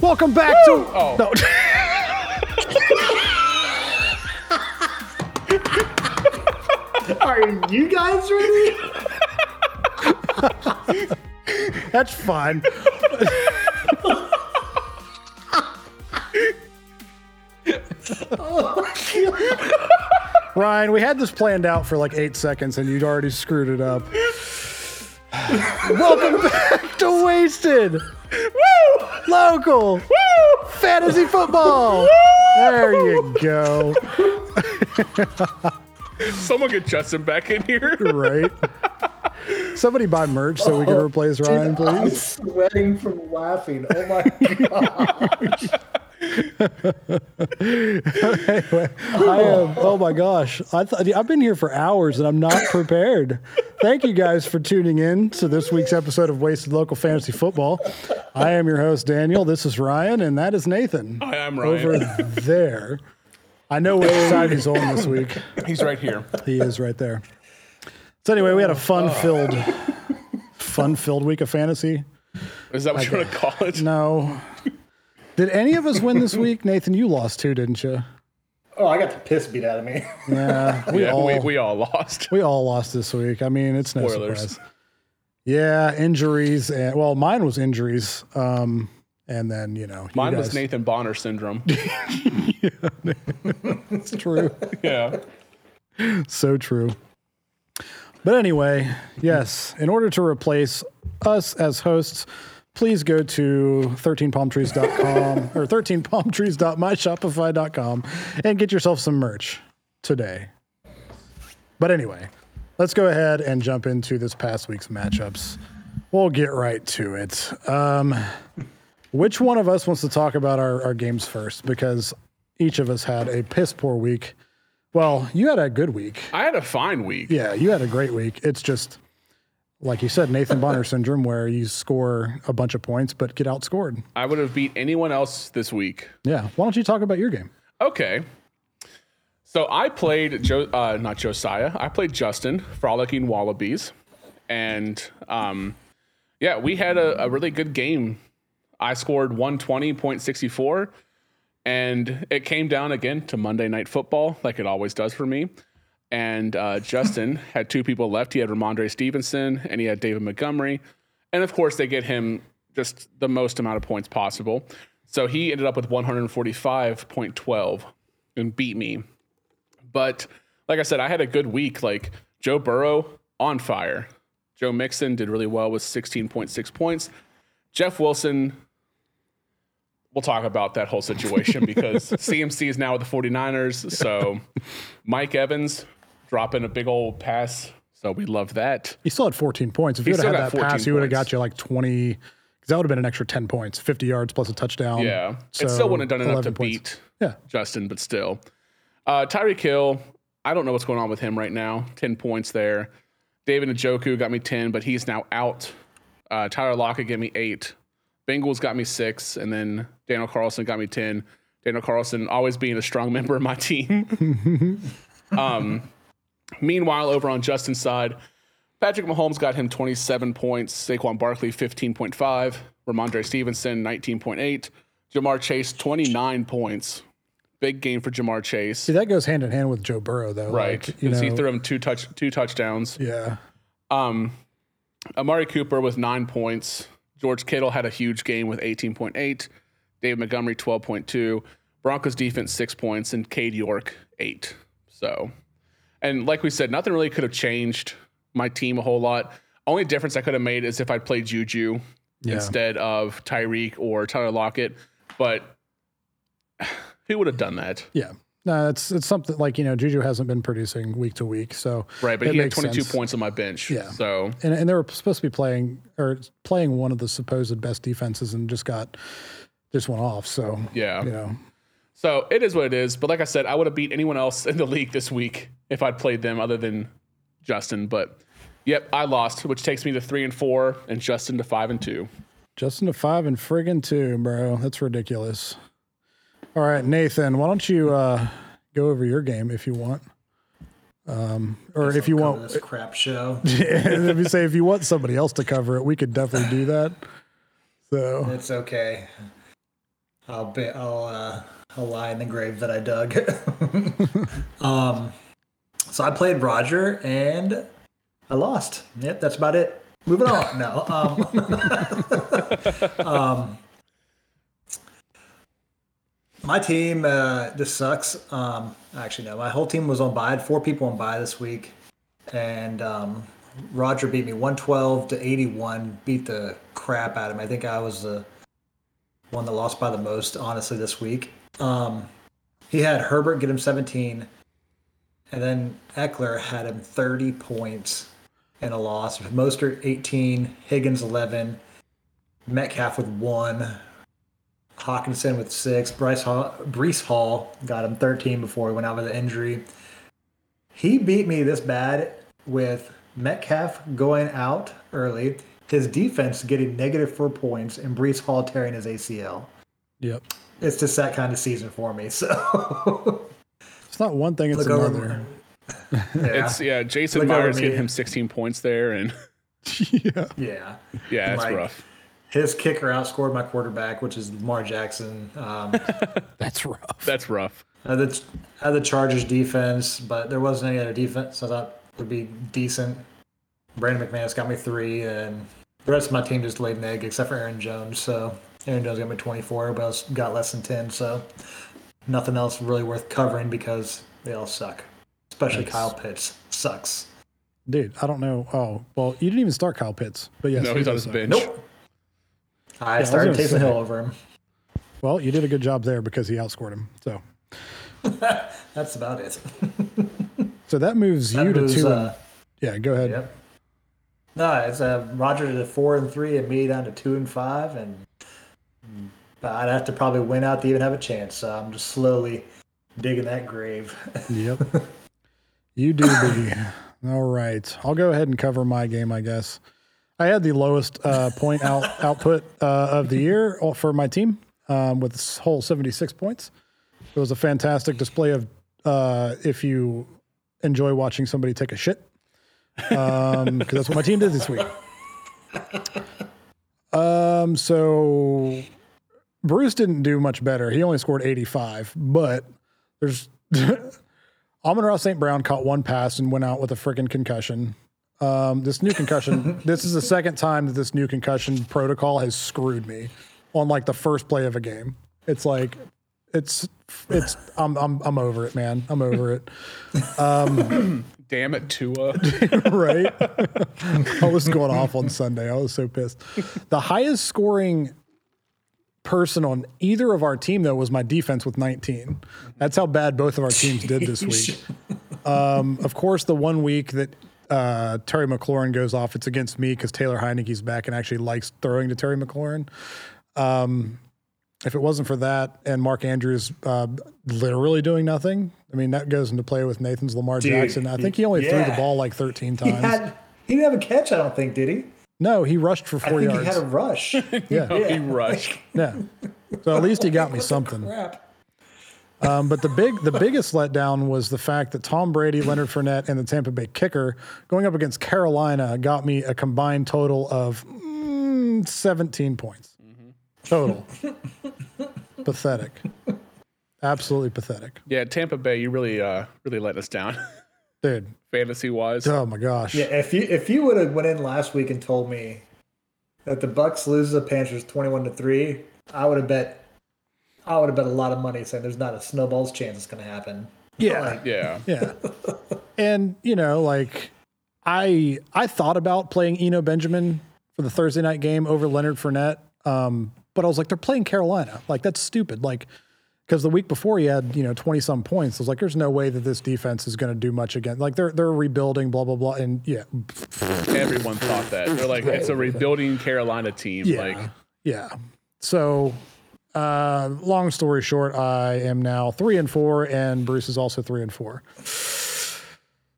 Welcome back to. Oh. No. Are you guys ready? That's fine. Ryan, we had this planned out for like eight seconds and you'd already screwed it up. Welcome back to Wasted. Woo! Local. Woo! Fantasy football. There you go. Someone get Justin back in here. Right. Somebody buy merch so we can oh, replace Ryan, please. I'm please. sweating from laughing. Oh my god. I am. Oh my gosh! I th- I've been here for hours and I'm not prepared. Thank you guys for tuning in to this week's episode of Wasted Local Fantasy Football. I am your host Daniel. This is Ryan, and that is Nathan. Hi, I'm Ryan. Over there. I know which side he's on this week. He's right here. He is right there. So anyway, we had a fun-filled, fun-filled week of fantasy. Is that what you want to call it? No. Did any of us win this week? Nathan, you lost too, didn't you? Oh, I got the piss beat out of me. Yeah, we yeah, all we, we all lost. We all lost this week. I mean, it's no Spoilers. surprise. Yeah, injuries and well, mine was injuries. Um, and then you know, you Mine was Nathan Bonner syndrome. It's true, yeah. so true. But anyway, yes. In order to replace us as hosts, please go to 13palmtrees.com or 13palmtrees.myshopify.com and get yourself some merch today. But anyway, let's go ahead and jump into this past week's matchups. We'll get right to it. Um, which one of us wants to talk about our, our games first? Because each of us had a piss poor week. Well, you had a good week. I had a fine week. Yeah, you had a great week. It's just like you said, Nathan Bonner syndrome, where you score a bunch of points but get outscored. I would have beat anyone else this week. Yeah. Why don't you talk about your game? Okay. So I played Joe, uh, not Josiah. I played Justin, Frolicking Wallabies, and um, yeah, we had a, a really good game. I scored one twenty point sixty four, and it came down again to Monday Night Football, like it always does for me. And uh, Justin had two people left. He had Rhamondre Stevenson and he had David Montgomery, and of course they get him just the most amount of points possible. So he ended up with 145.12 and beat me. But like I said, I had a good week. Like Joe Burrow on fire. Joe Mixon did really well with 16.6 points. Jeff Wilson, we'll talk about that whole situation because CMC is now with the 49ers. So Mike Evans dropping a big old pass. So we love that. He still had 14 points. If you He would have had that 14 pass, he would have got you like 20, because that would have been an extra 10 points, 50 yards plus a touchdown. Yeah. So it still wouldn't have done enough to points. beat Yeah. Justin, but still. Uh, Tyreek Hill, I don't know what's going on with him right now. 10 points there. David Njoku got me 10, but he's now out. Uh, Tyler Lockett gave me eight. Bengals got me six. And then Daniel Carlson got me 10. Daniel Carlson always being a strong member of my team. um, meanwhile, over on Justin's side, Patrick Mahomes got him 27 points. Saquon Barkley 15.5. Rhamondre Stevenson 19.8. Ja'Marr Chase 29 points. Big game for Ja'Marr Chase. See, that goes hand in hand with Joe Burrow, though. Right. Like, you Because know, he threw him two touch two touchdowns. yeah. Um Amari Cooper with nine points. George Kittle had a huge game with 18.8. David Montgomery 12.2. Broncos defense six points and Cade York eight. So and like we said, nothing really could have changed my team a whole lot. Only difference I could have made is if I'd played Juju Yeah. instead of Tyreek or Tyler Lockett. But who would have done that? Yeah. No, it's it's something like, you know, Juju hasn't been producing week to week. So, Right, but he had 22 sense. points on my bench. Yeah. So And, and they were supposed to be playing or playing one of the supposed best defenses and just got just went off. So, yeah. you know, So it is what it is. But like I said, I would have beat anyone else in the league this week if I'd played them other than Justin. But yep, I lost, which takes me to three and four, and Justin to five and two. Justin to five and friggin' two, bro. That's ridiculous. All right, Nathan, why don't you uh, go over your game if you want? Um, or if you want, this crap show. if you say if you want somebody else to cover it, we could definitely do that. So It's okay. I'll be, I'll, uh, I'll lie in the grave that I dug. um, so I played Roger and I lost. Yep, that's about it. Moving on. No. Um, um, my team uh, just sucks. Um, actually, no. My whole team was on buy. I had four people on buy this week, and um, Roger beat me 112 to 81. Beat the crap out of him. I think I was the one that lost by the most, honestly, this week. Um, he had Herbert get him 17, and then Ekeler had him 30 points in a loss. Mostert 18, Higgins 11, Metcalf with one, Hockenson with six, Bryce Hall, Breece Hall got him 13 before he went out with an injury. He beat me this bad with Metcalf going out early, his defense getting negative four points, and Breece Hall tearing his ACL. Yep. It's just that kind of season for me. So It's not one thing; it's look over. another. Yeah, It's yeah, Jason Look over Myers me. getting him 16 points there, and yeah. yeah. yeah, it's Like, rough. His kicker outscored my quarterback, which is Lamar Jackson. Um, That's rough. That's rough. I had the, I had the Chargers defense, but there wasn't any other defense I thought would be decent. Brandon McManus got me three, and the rest of my team just laid an egg, except for Aaron Jones. So Aaron Jones got me 24, but else got less than 10. So nothing else really worth covering because they all suck. Especially That's- Kyle Pitts sucks. Dude, I don't know. Oh, well, you didn't even start Kyle Pitts, but yes, no, he's on does his suck. bench. Nope. I was started gonna Taysom say. Hill over him. Well, you did a good job there because he outscored him. So, That's about it. so that moves That you moves, to two. uh, and, yeah, go ahead. Yep. No, it's uh, Roger to four and three, and me down to two and five, and but I'd have to probably win out to even have a chance. So I'm just slowly digging that grave. Yep. you do, Biggie. All right. I'll go ahead and cover my game, I guess. I had the lowest uh, point out output uh, of the year for my team um, with this whole 76 points. It was a fantastic display of uh, if you enjoy watching somebody take a shit, because that's what my team did this week. Um, so Bruce didn't do much better. He only scored 85, but there's Amon-Ra St. Brown caught one pass and went out with a freaking concussion. Um, this new concussion, this is the second time that this new concussion protocol has screwed me on like the first play of a game. It's like, it's, it's, I'm, I'm, I'm over it, man. I'm over it. Damn it, Tua. right? I was going off on Sunday. I was so pissed. The highest scoring person on either of our team, though, was my defense with 19. That's how bad both of our teams did this week. Um, of course, the one week that uh, Terry McLaurin goes off, it's against me because Taylor Heinicke's back and actually likes throwing to Terry McLaurin. Um, if it wasn't for that and Mark Andrews uh, literally doing nothing, I mean, that goes into play with Nathan's Lamar Dude, Jackson. I think he only threw the ball like 13 He times. had he didn't have a catch, I don't think, did he? No, he rushed for I four think yards. he had a rush. yeah. he rushed. yeah. So at least he got me something. Crap. Um, but the big, the biggest letdown was the fact that Tom Brady, Leonard Fournette, and the Tampa Bay kicker going up against Carolina got me a combined total of mm, 17 points total. pathetic, absolutely pathetic, Yeah, Tampa Bay, you really, uh, really let us down, dude. fantasy wise. Oh my gosh. Yeah, if you if you would have went in last week and told me that the Bucks lose the Panthers twenty one to three, I would have bet I would have bet a lot of money saying there's not a snowball's chance it's going to happen. Yeah. Yeah, Yeah. and you know, like I I thought about playing Eno Benjamin for the Thursday night game over Leonard Fournette. Um, but I was like, they're playing Carolina. Like that's stupid. Like because the week before he had, you know, 20 some points. I was like, there's no way that this defense is gonna do much again. Like they're they're rebuilding, blah, blah, blah. And yeah. everyone thought that. They're like, it's a rebuilding Carolina team. Yeah. Like, yeah. So uh long story short, I am now three and four, and Bruce is also three and four.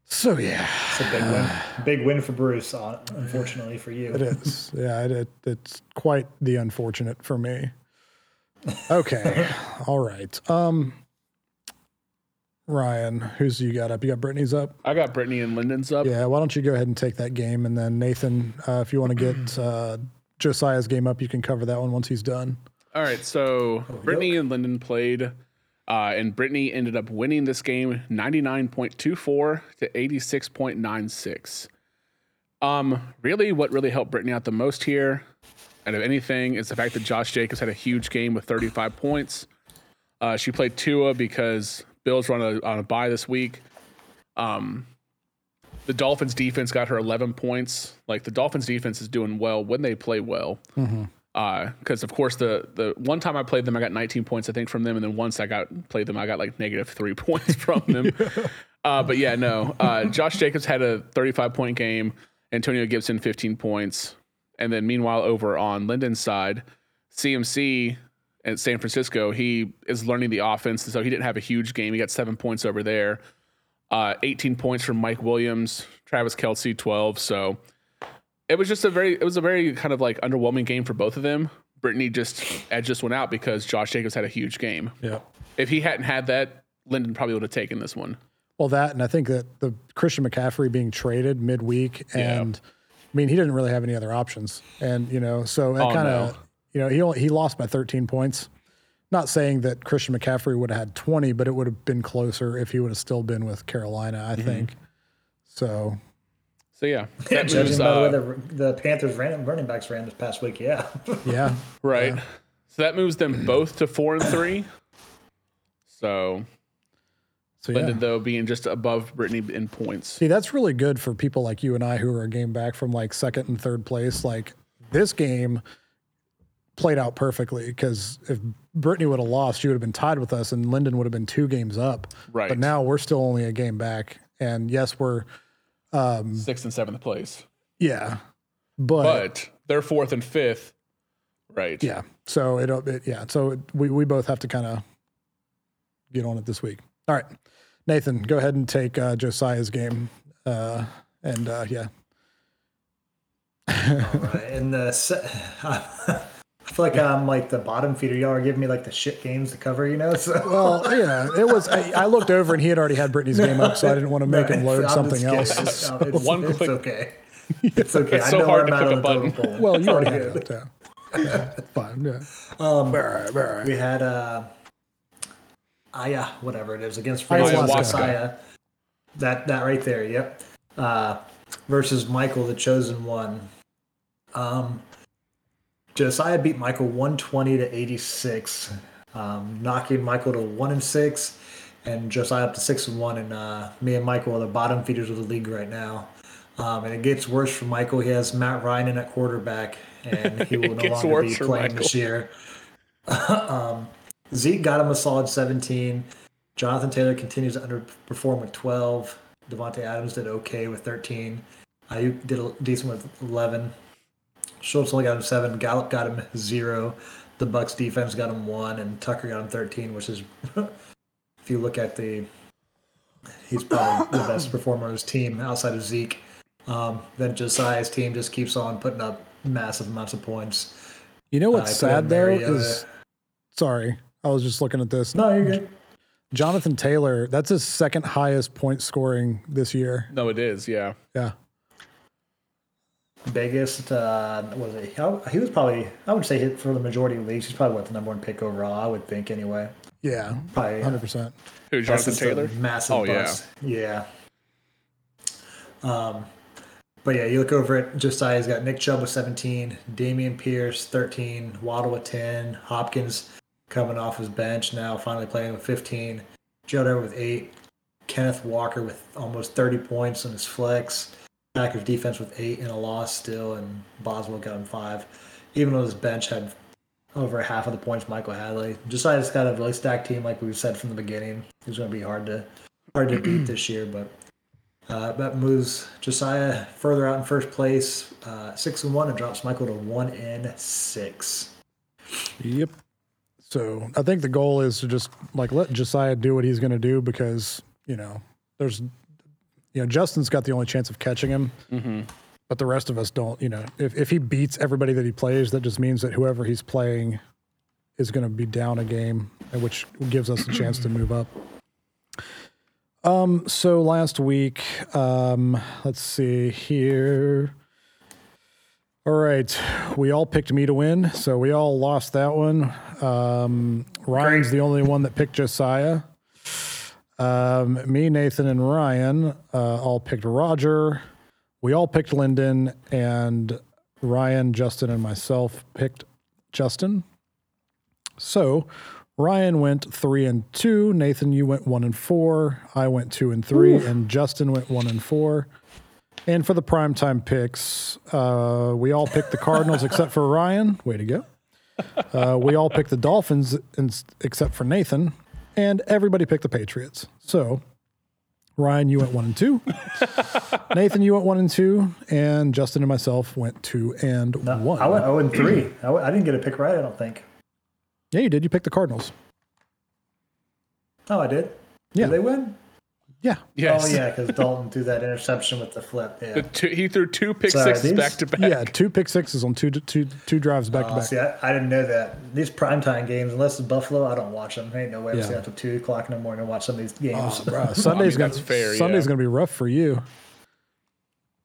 So yeah. It's a big win. Big win for Bruce, uh, unfortunately for you. It is. Yeah, it, it, it's quite the unfortunate for me. Okay. All right. Um Ryan, who's you got up? You got Brittany's up? I got Brittany and Lyndon's up. Yeah, why don't you go ahead and take that game and then Nathan, uh, if you want to get uh, Josiah's game up, you can cover that one once he's done. All right, so Brittany and Lyndon played, uh, and Brittany ended up winning this game 99.24 to 86.96. Um, really, what really helped Brittany out the most here, out of anything, is the fact that Josh Jacobs had a huge game with 35 points. Uh, she played Tua because Bills run a, on a bye this week. Um, the Dolphins defense got her 11 points. Like the Dolphins defense is doing well when they play well. Mm-hmm. Because of course the the one time I played them, I got 19 points I think from them, and then once I got played them, I got like negative three points from them. uh, but yeah, no. Uh, Josh Jacobs had a 35 point game. Antonio Gibson 15 points, and then meanwhile over on Lyndon's side, CMC at San Francisco, he is learning the offense, so he didn't have a huge game. He got seven points over there. Uh, 18 points from Mike Williams, Travis Kelce 12. So it was just a very it was a very kind of like underwhelming game for both of them. Brittany just edge just went out because Josh Jacobs had a huge game. Yeah. If he hadn't had that, Lyndon probably would have taken this one. Well, that and I think that the Christian McCaffrey being traded midweek, and I mean he didn't really have any other options, and you know, so it Oh, kind of, no. you know, he only, he lost by 13 points. Not saying that Christian McCaffrey would have had 20, but it would have been closer if he would have still been with Carolina. I think. So So yeah, that Judging moves, by the way uh, the, the Panthers ran, running backs ran this past week, yeah. yeah, right. So that moves them both to four and three. So so yeah. Though being just above Brittany in points. See, that's really good for people like you and I who are a game back from like second and third place. Like this game played out perfectly because if Brittany would have lost, she would have been tied with us, and Lyndon would have been two games up. Right. But now we're still only a game back, and yes, we're um, Sixth and seventh place. yeah, but, But they're fourth and fifth. Right. yeah. So it, it yeah. So it, we we both have to kind of get on it this week. All right, Nathan, go ahead and take uh, Josiah's game, uh, and uh, yeah. right. And the se- I feel like I'm like the bottom feeder. Y'all are giving me like the shit games to cover, you know? So Well, yeah, it was. I, I looked over and he had already had Brittany's game up, so I didn't want to make him load I'm something else. kidding. No, it's, One it's click. okay. It's okay. It's I so know hard I'm to click a on the totem button. pole. Well, you already All had good. it. Yeah. Yeah, Fine. Yeah. Um, Alright, alright. we had uh, Aya, whatever it is, against. Francis Aya. That that right there, yep. Uh, versus Michael, the chosen one. Um, Josiah beat Michael 120 to 86, um, knocking Michael to one and six, and Josiah up to six and one. And uh, me and Michael are the bottom feeders of the league right now. Um, and it gets worse for Michael. He has Matt Ryan in at quarterback, and he will no longer be playing this year. um, Zeke got him a solid 17. Jonathan Taylor continues to underperform with 12. Davante Adams did okay with 13. Aiyuk did a- decent with 11. Schultz only got him seven. Gallup got him zero. The Bucks defense got him one, and Tucker got him 13, which is, if you look at the, he's probably the best performer of his team outside of Zeke. Um, then Josiah's team just keeps on putting up massive amounts of points. You know what's I put sad though is, sorry, I was just looking at this. No, you're good. Jonathan Taylor, that's his second highest point scoring this year. No, it is. Yeah. Yeah. biggest uh was it he was probably i would say hit for the majority of leagues he's probably what the number one pick overall i would think anyway Yeah. probably Hundred percent. Who, that's Jonathan Taylor? massive Oh, yeah. yeah um but yeah you look over at josiah's got nick chubb with 17 dameon pierce 13 waddle with 10 hopkins coming off his bench now finally playing with 15 joe with 8 kenneth walker with almost 30 points on his flex Packers defense with eight and a loss still, and Boswell got him five. Even though his bench had over half of the points Michael Hadley. Josiah's got a really stacked team, like we've said from the beginning. He's going to be hard to hard to beat this year, but uh, that moves Josiah further out in first place, uh, six and one, and drops Michael to one and six. Yep. So I think the goal is to just like let Josiah do what he's going to do because you know there's you know Justin's got the only chance of catching him, Mm-hmm. but the rest of us don't. You know, if if he beats everybody that he plays, that just means that whoever he's playing is going to be down a game, which gives us a chance to move up. Um. So last week, um, let's see here. All right. We all picked me to win, so we all lost that one. Um, Ryan's Great. the only one that picked Josiah. Um, me, Nathan, and Ryan uh, all picked Roger. We all picked Lyndon, and Ryan, Justin, and myself picked Justin. So Ryan went three and two. Nathan, you went one and four. I went two and three, and Justin went one and four. And for the primetime picks, uh, we all picked the Cardinals except for Ryan. Way to go. Uh, we all picked the Dolphins in, except for Nathan. And everybody picked the Patriots. So, Ryan, you went one and two. Nathan, you went one and two. And Justin and myself went two and one. I went 0 and 3. I, w- I didn't get a pick right, I don't think. yeah, you did. You picked the Cardinals. Oh, I did? Yeah. Did they win? Yeah. Yes. Oh, yeah, because Dalton threw that interception with the flip. Yeah. The two, he threw two pick Sorry, sixes these- back to back. Yeah. Two pick sixes on two, two, two drives back to Oh, back. see, I, I didn't know that. These primetime games, unless it's Buffalo, I don't watch them. Ain't no way I'm Yeah. staying up till 2 o'clock in the morning to watch some of these games. Bruh, Sunday's gonna, fair, Sunday's yeah. gonna be rough for you.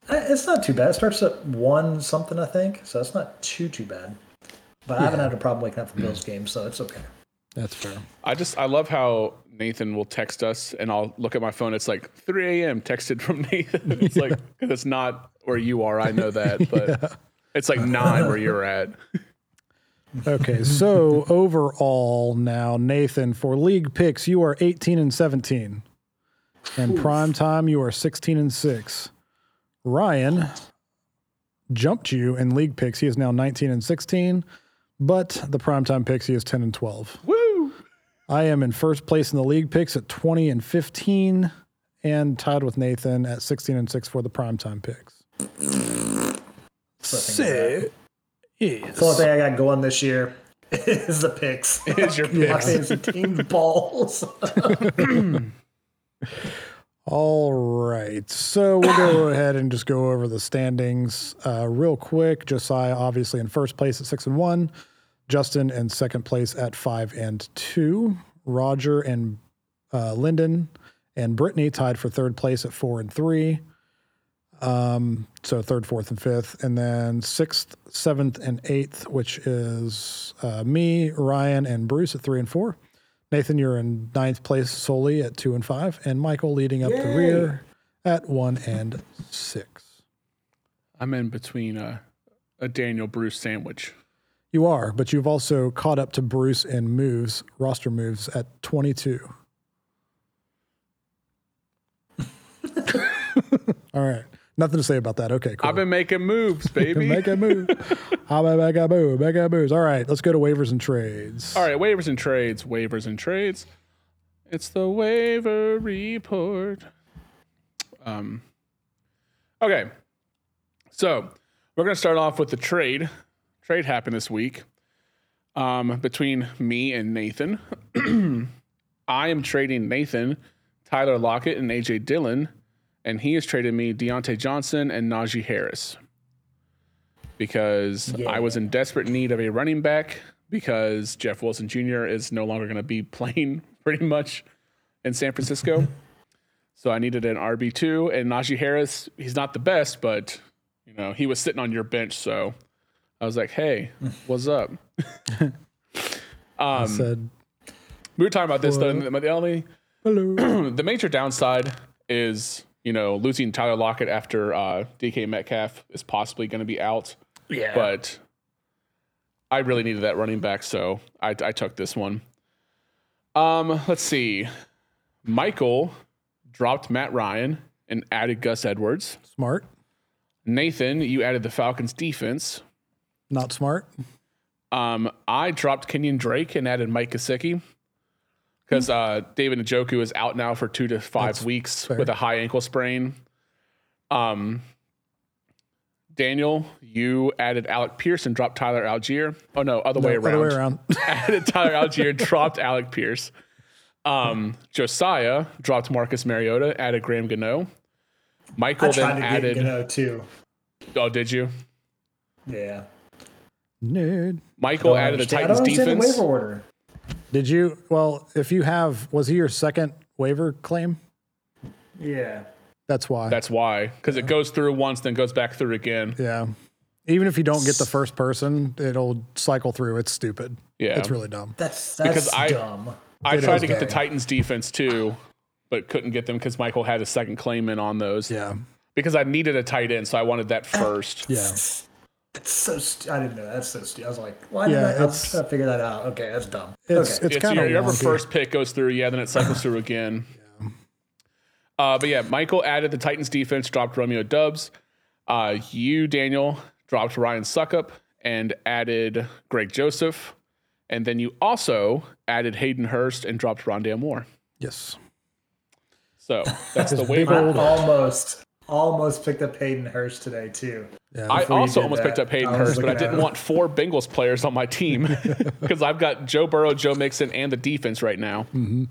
Eh, It's not too bad. It starts at 1 something, I think. So it's not too, too bad. But I haven't had a problem waking up for Bills games, so it's okay. That's fair. I just I love how Nathan will text us and I'll look at my phone. It's like 3 a.m. texted from Nathan. It's like 'cause it's not where you are. I know that, but it's like nine where you're at. Okay, so overall now, Nathan, for league picks, you are 18 and 17. And prime time, you are 16 and 6. Ryan jumped you in league picks. He is now 19 and 16, but the primetime picks, he is 10 and 12. Woo! I am in first place in the league picks at 20 and 15, and tied with Nathan at 16 and 6 for the primetime picks. So Yes. The only thing I got going this year is the picks. Here's your picks. fantasy team balls. All right. So we'll go ahead and just go over the standings uh, real quick. Josiah, obviously, in first place at six and one. Justin in second place at five and two. Roger and uh, Lyndon and Brittany tied for third place at four and three. Um, so third, fourth, and fifth. And then sixth, seventh, and eighth, which is uh, me, Ryan, and Bruce at three and four. Nathan, you're in ninth place solely at two and five, and Michael leading up the rear at one and six. I'm in between a, a Daniel Bruce sandwich. You are, but you've also caught up to Bruce in moves, roster moves at 22. All right. Nothing to say about that. Okay, cool. I've been making moves, baby. make a move. I'm a make a move. Make a moves. All right, let's go to waivers and trades. All right, waivers and trades. Waivers and trades. It's the waiver report. Um. Okay, so we're gonna start off with the trade. Trade happened this week. Um, between me and Nathan. I am trading Nathan, Tyler Lockett, and AJ Dillon, and he has traded me Diontae Johnson and Najee Harris because I was in desperate need of a running back because Jeff Wilson Jr. is no longer going to be playing pretty much in San Francisco. so I needed an RB2 and Najee Harris, he's not the best, but you know, he was sitting on your bench, so I was like, "Hey, what's up?" I said, We were talking about this though. The only hello. the major downside is you know losing Tyler Lockett after uh, DK Metcalf is possibly going to be out. yeah. but I really needed that running back, so I, I took this one. Um, let's see. Michael dropped Matt Ryan and added Gus Edwards. Smart. Nathan, you added the Falcons defense. Not smart. Um, I dropped Kenyon Drake and added Mike Gesicki because uh, David Njoku is out now for two to five weeks fair. with a high ankle sprain. Um, Daniel, you added Alec Pierce and dropped Tyler Allgeier. Oh no, other way Other around. way around. added Tyler Allgeier, dropped Alec Pierce. Um, Josiah dropped Marcus Mariota, added Graham Gano. Michael I then to added. get Gano too. Oh, did you? Yeah. Nerd. Michael Don't added the Titans I don't defense. the waiver order. Did you? Well, if you have, was he your second waiver claim? Yeah. That's why. That's why, because it goes through once, then goes back through again. yeah. Even if you don't get the first person, it'll cycle through. It's stupid. Yeah. It's really dumb. That's that's Because I- dumb. I It tried to get the. Titans defense too, but couldn't get them because Michael had a second claim in on those. Yeah. Because I needed a tight end, so I wanted that first. Yeah. It's so st- I didn't know that's so stupid. I was like, why Yeah, did I, I was it's- trying to figure that out? Okay, that's dumb. It's okay. it's It's kind your, of your wonky. first pick goes through, yeah, then it cycles through again. Uh, but yeah, Michael added the Titans defense, dropped Romeo Doubs. Uh, you, Daniel, dropped Ryan Succop and added Greg Joseph. And then you also added Hayden Hurst and dropped Rondale Moore. Yes. So that's the His waiver. big almost almost picked up Hayden Hurst today too. Yeah. I also almost that, picked up Hayden I Hurst, but I didn't want four Bengals players on my team because I've got Joe Burrow, Joe Mixon, and the defense right now. Mm-hmm.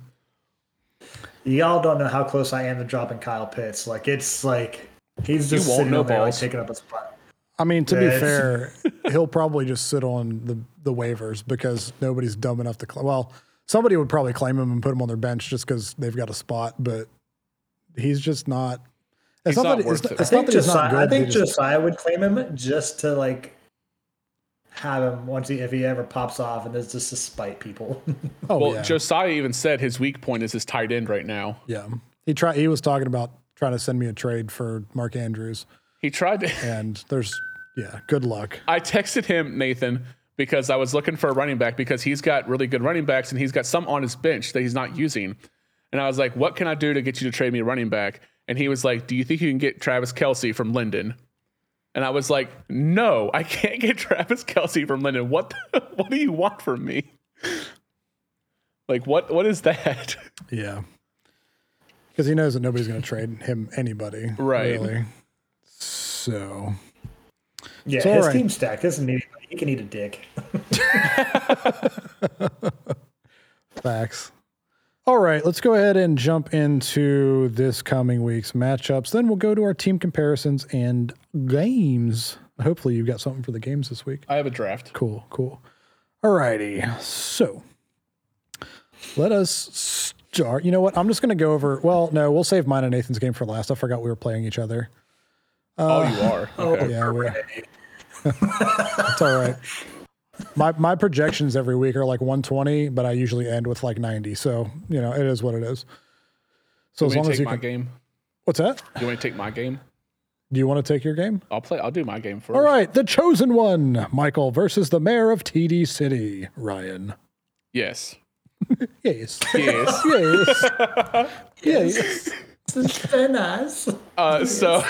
Y'all don't know how close I am to dropping Kyle Pitts. Like it's like he's just sitting know on there like taking up a spot. I mean, to be fair, he'll probably just sit on the, the waivers because nobody's dumb enough to claim. Well, somebody would probably claim him and put him on their bench just because they've got a spot, but he's just not. It's not, not that, it's, it. it's I think not that he's not Josiah, good. I think Josiah would claim him just to like have him once he if he ever pops off and it's just to spite people. oh, Well, yeah. Josiah even said his weak point is his tight end right now. yeah. He tried. He was talking about trying to send me a trade for Mark Andrews, He tried to. and there's yeah, good luck. I texted him, Nathan, because I was looking for a running back because he's got really good running backs and he's got some on his bench that he's not using. And I was like, what can I do to get you to trade me a running back? And he was like, do you think you can get Travis Kelce from Lyndon? And I was like, no, I can't get Travis Kelce from Lyndon. What the, what do you want from me? Like what what is that? Yeah, because he knows that nobody's going to trade him anybody, Right. Really. So yeah, all his right. team stack doesn't need anybody. He can eat a dick. Facts. All right, let's go ahead and jump into this coming week's matchups. Then we'll go to our team comparisons and games. Hopefully, you've got something for the games this week. I have a draft. Cool, cool. All righty. So let us start. You know what? I'm just going to go over. Well, no, we'll save mine and Nathan's game for last. I forgot we were playing each other. oh, you uh, are. Okay. Yeah, we're, it's all right. My my projections every week are like 120, but I usually end with like 90. So you know, it is what it is. So You as long me as you take my can, game? what's that? You want to take my game? Do you want to take your game? I'll play. I'll do my game first. All right, the chosen one, Michael versus the mayor of TD City, Ryan. Yes. Yes, Yes. yes, yes. Very nice. Uh, so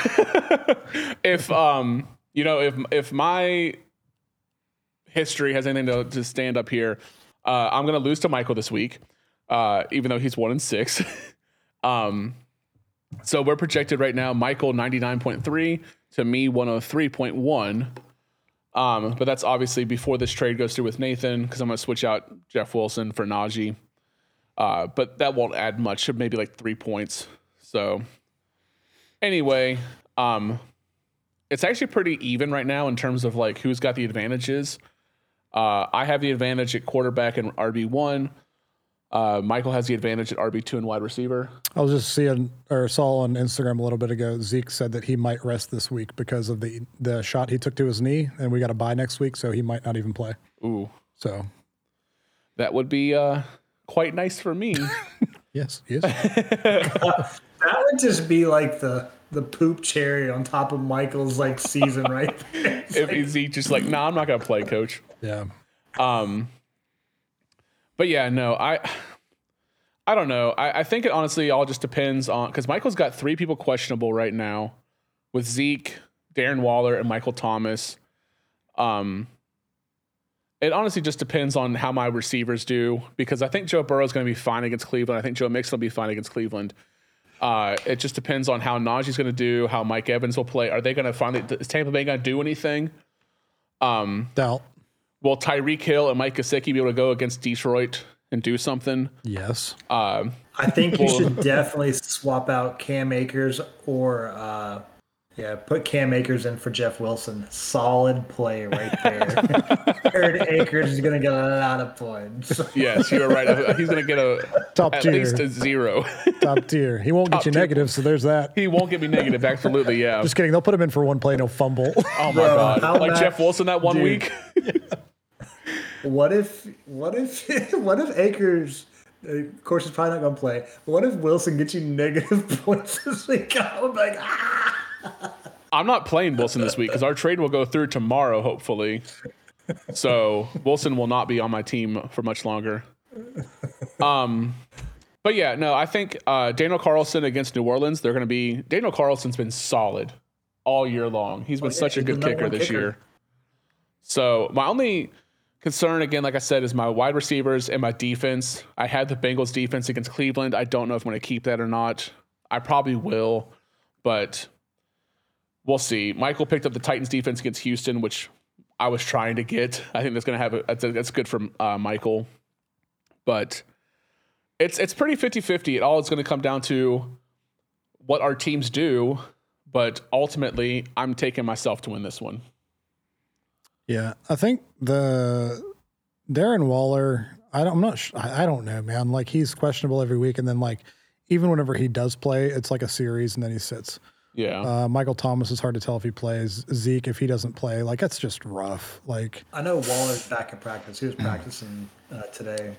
if um you know if if my history has anything to, to stand up here, uh, I'm gonna lose to Michael this week, uh, even though he's one and six. um, so we're projected right now. Michael 99.3 to me 103.1. Um, but that's obviously before this trade goes through with Nathan because I'm gonna switch out Jeff Wilson for Najee. Uh, but that won't add much, maybe like three points. So anyway, um, it's actually pretty even right now in terms of like who's got the advantages. Uh, I have the advantage at quarterback and RB one. Uh, Michael has the advantage at RB two and wide receiver. I was just seeing or saw on Instagram a little bit ago. Zeke said that he might rest this week because of the the shot he took to his knee, and we got to buy next week, so he might not even play. Ooh, So that would be uh, quite nice for me. yes, yes, That would just be like the the poop cherry on top of Michael's like season right there. if is he just like, nah, I'm not gonna play, coach. yeah. Um, but yeah, no, I, I don't know. I, I think it honestly all just depends on because Michael's got three people questionable right now, with Zeke, Darren Waller, and Michael Thomas. Um, it honestly just depends on how my receivers do because I think Joe Burrow is going to be fine against Cleveland. I think Joe Mixon will be fine against Cleveland. Uh, it just depends on how Najee's going to do, how Mike Evans will play. Are they going to finally? Is Tampa Bay going to do anything? Um, Doubt. Will Tyreek Hill and Mike Gesicki be able to go against Detroit and do something? Yes. Um, I think you should definitely swap out Cam Akers or uh, Yeah, put Cam Akers in for Jeff Wilson. Solid play right there. Heard Akers is going to get a lot of points. Yes, you're right. He's going to get a Top at tier. least a zero. Top tier. He won't get you tier. negative, so there's that. he won't get me negative. Absolutely, yeah. Just kidding. They'll put him in for one play no fumble. Oh my Bro, god! how Like bad- Jeff Wilson that one Dude. week. What if, what if, what if Akers, of course, he's probably not going to play. But what if Wilson gets you negative points this week? I'm like, ah. I'm not playing Wilson this week because our trade will go through tomorrow, hopefully. So Wilson will not be on my team for much longer. Um, but yeah, no, I think uh, Daniel Carlson against New Orleans, they're going to be. Daniel Carlson's been solid all year long. He's been yeah, such a good kicker this kicker. year. So my only concern, again, like I said, is my wide receivers and my defense. I had the Bengals defense against Cleveland. I don't know if I'm going to keep that or not. I probably will, but we'll see. Michael picked up the Titans defense against Houston, which I was trying to get. I think that's going to have a, that's, that's good for uh, Michael, but it's it's pretty 50-50. It all is going to come down to what our teams do, but ultimately, I'm taking myself to win this one. Yeah, I think the Darren Waller. I don't, I'm not. sh- I don't know, man. Like he's questionable every week, and then like even whenever he does play, it's like a series, and then he sits. Yeah, Uh, Michael Thomas is hard to tell if he plays. Zeke, if he doesn't play, like that's just rough. Like, I know Waller's back in practice. He was practicing uh, today,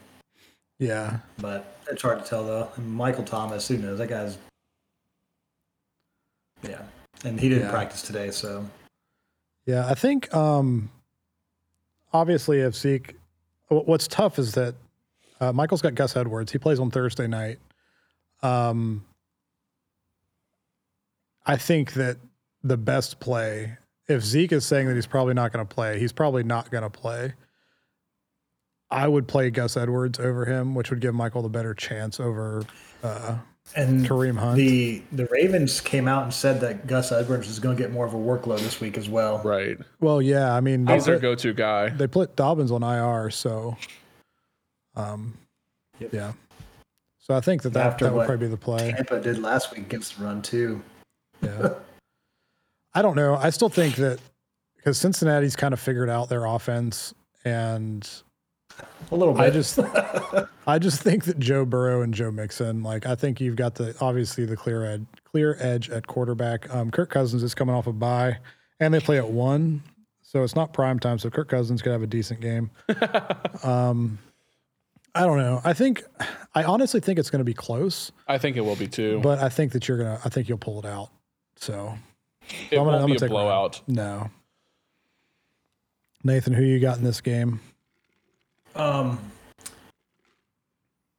yeah, but it's hard to tell though. And Michael Thomas, who knows? That guy's, yeah, and he didn't Yeah. practice today, so yeah. I think um, obviously if Zeke, what's tough is that uh, Michael's got Gus Edwards. He plays on Thursday night. Um, I think that the best play, if Zeke is saying that he's probably not going to play, he's probably not going to play. I would play Gus Edwards over him, which would give Michael the better chance over uh, and Kareem Hunt. the the Ravens came out and said that Gus Edwards is going to get more of a workload this week as well. right. well, yeah, I mean, they He's their put, go-to guy. they put Dobbins on IR, so um, Yep. yeah. So I think that that, After that would what probably be the play. Tampa did last week against the run too. Yeah. I don't know. I still think that because Cincinnati's kind of figured out their offense, and A little bit. I just, I just think that Joe Burrow and Joe Mixon, like I think you've got the obviously the clear edge, clear edge at quarterback. Um, Kirk Cousins is coming off a bye, and they play at one, so it's not prime time. So Kirk Cousins could have a decent game. um, I don't know. I think, I honestly think it's going to be close, I think it will be too. but I think that you're gonna, I think you'll pull it out. So it I'm gonna- won't I'm be gonna a take Ryan. blowout. no. Nathan, who you got in this game? Um,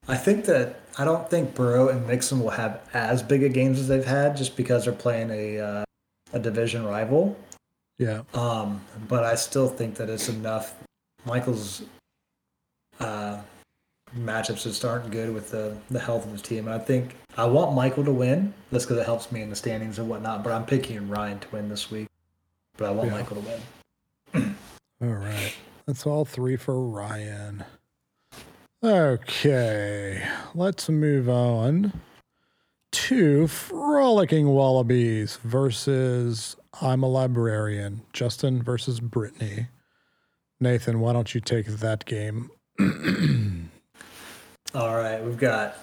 I think that I don't think Burrow and Mixon will have as big a games as they've had, just because they're playing a uh, a division rival. Yeah. Um, but I still think that it's enough. Michael's uh, matchups just aren't good with the, the health of his team. And I think I want Michael to win just because it helps me in the standings and whatnot. But I'm picking Ryan to win this week. But I want Yeah. Michael to win. All right. That's all three for Ryan. Okay. Let's move on to Frolicking Wallabies versus I'm a Librarian. Justin versus Brittany. Nathan, why don't you take that game? All right, we've got,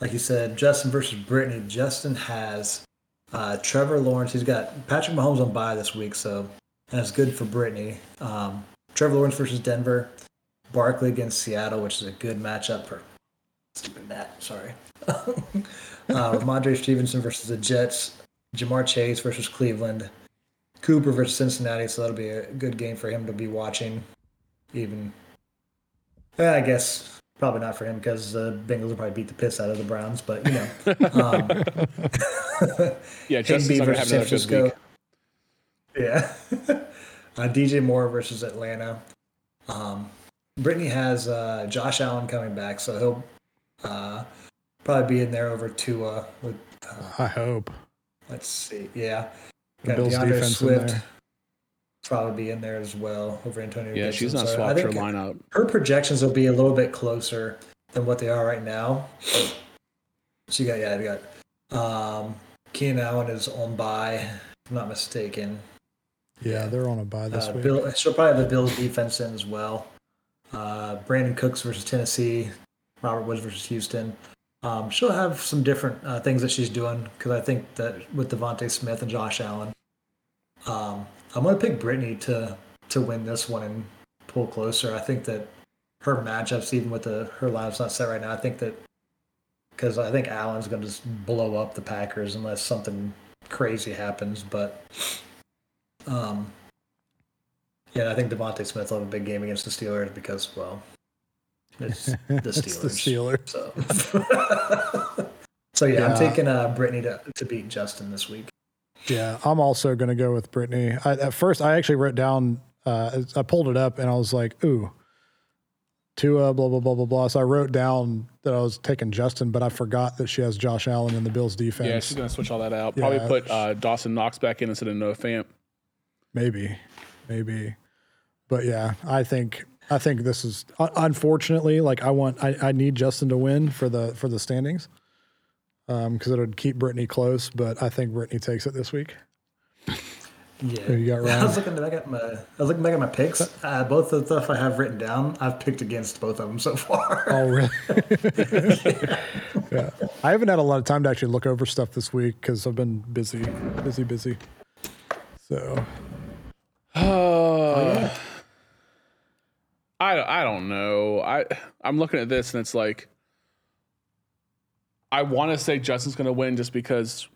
like you said, Justin versus Brittany. Justin has uh, Trevor Lawrence. He's got Patrick Mahomes on bye this week, so that's good for Brittany. Um, Trevor Lawrence versus Denver. Barkley against Seattle, which is a good matchup for stupid Nat. Sorry. uh, Rhamondre Stevenson versus the Jets. Ja'Marr Chase versus Cleveland. Cooper versus Cincinnati, so that'll be a good game for him to be watching. Even, yeah, I guess probably not for him because the Bengals will probably beat the piss out of the Browns, but you know. Um, Yeah, Justin's Higbee not gonna versus have San another good Francisco. week. Yeah. uh, DJ Moore versus Atlanta. Um, Brittany has uh, Josh Allen coming back, so he'll uh, probably be in there over Tua. With uh, I hope. let's see, yeah, The got Bills DeAndre defense in there. Probably be in there as well over Antonio. Yeah, Gibson. she's not So I swapped her lineup. her projections will be a little bit closer than what they are right now. So you got yeah, you got um, Keenan Allen is on by I'm not mistaken. Yeah, they're on a buy this Uh, week. Bill, she'll probably have the Bills defense in as well. Uh, Brandin Cooks versus Tennessee, Robert Woods versus Houston. Um, she'll have some different uh, things that she's doing because I think that with DeVonta Smith and Josh Allen, um, I'm going to pick Brittany to to win this one and pull closer. I think that her matchups, even with the her lineup's not set right now, I think that because I think Allen's going to just blow up the Packers unless something crazy happens. But um, yeah, I think DeVonta Smith will have a big game against the Steelers because, well, it's the Steelers. It's the Steelers. So, so yeah, Yeah. I'm taking uh, Brittany to, to beat Justin this week. Yeah, I'm also going to go with Brittany. I, at first, I actually wrote down, uh, I pulled it up and I was like, ooh, Tua, blah, blah, blah, blah, blah. So I wrote down that I was taking Justin, but I forgot that she has Josh Allen in the Bills defense. Yeah, she's gonna switch all that out. Probably Yeah. put uh, Dawson Knox back in instead of Noah Fant. Maybe, maybe, but yeah, I think I think this is unfortunately like I want I, I need Justin to win for the for the standings, um because it would keep Brittany close, but I think Brittany takes it this week. Yeah, Who you got, I was looking back at my, I was looking back at my picks. Uh, both of the stuff I have written down, I've picked against both of them so far. Oh really? yeah, I haven't had a lot of time to actually look over stuff this week because I've been busy, busy, busy. So Uh, I I don't know. I I'm looking at this and it's like I want to say Justin's going to win just because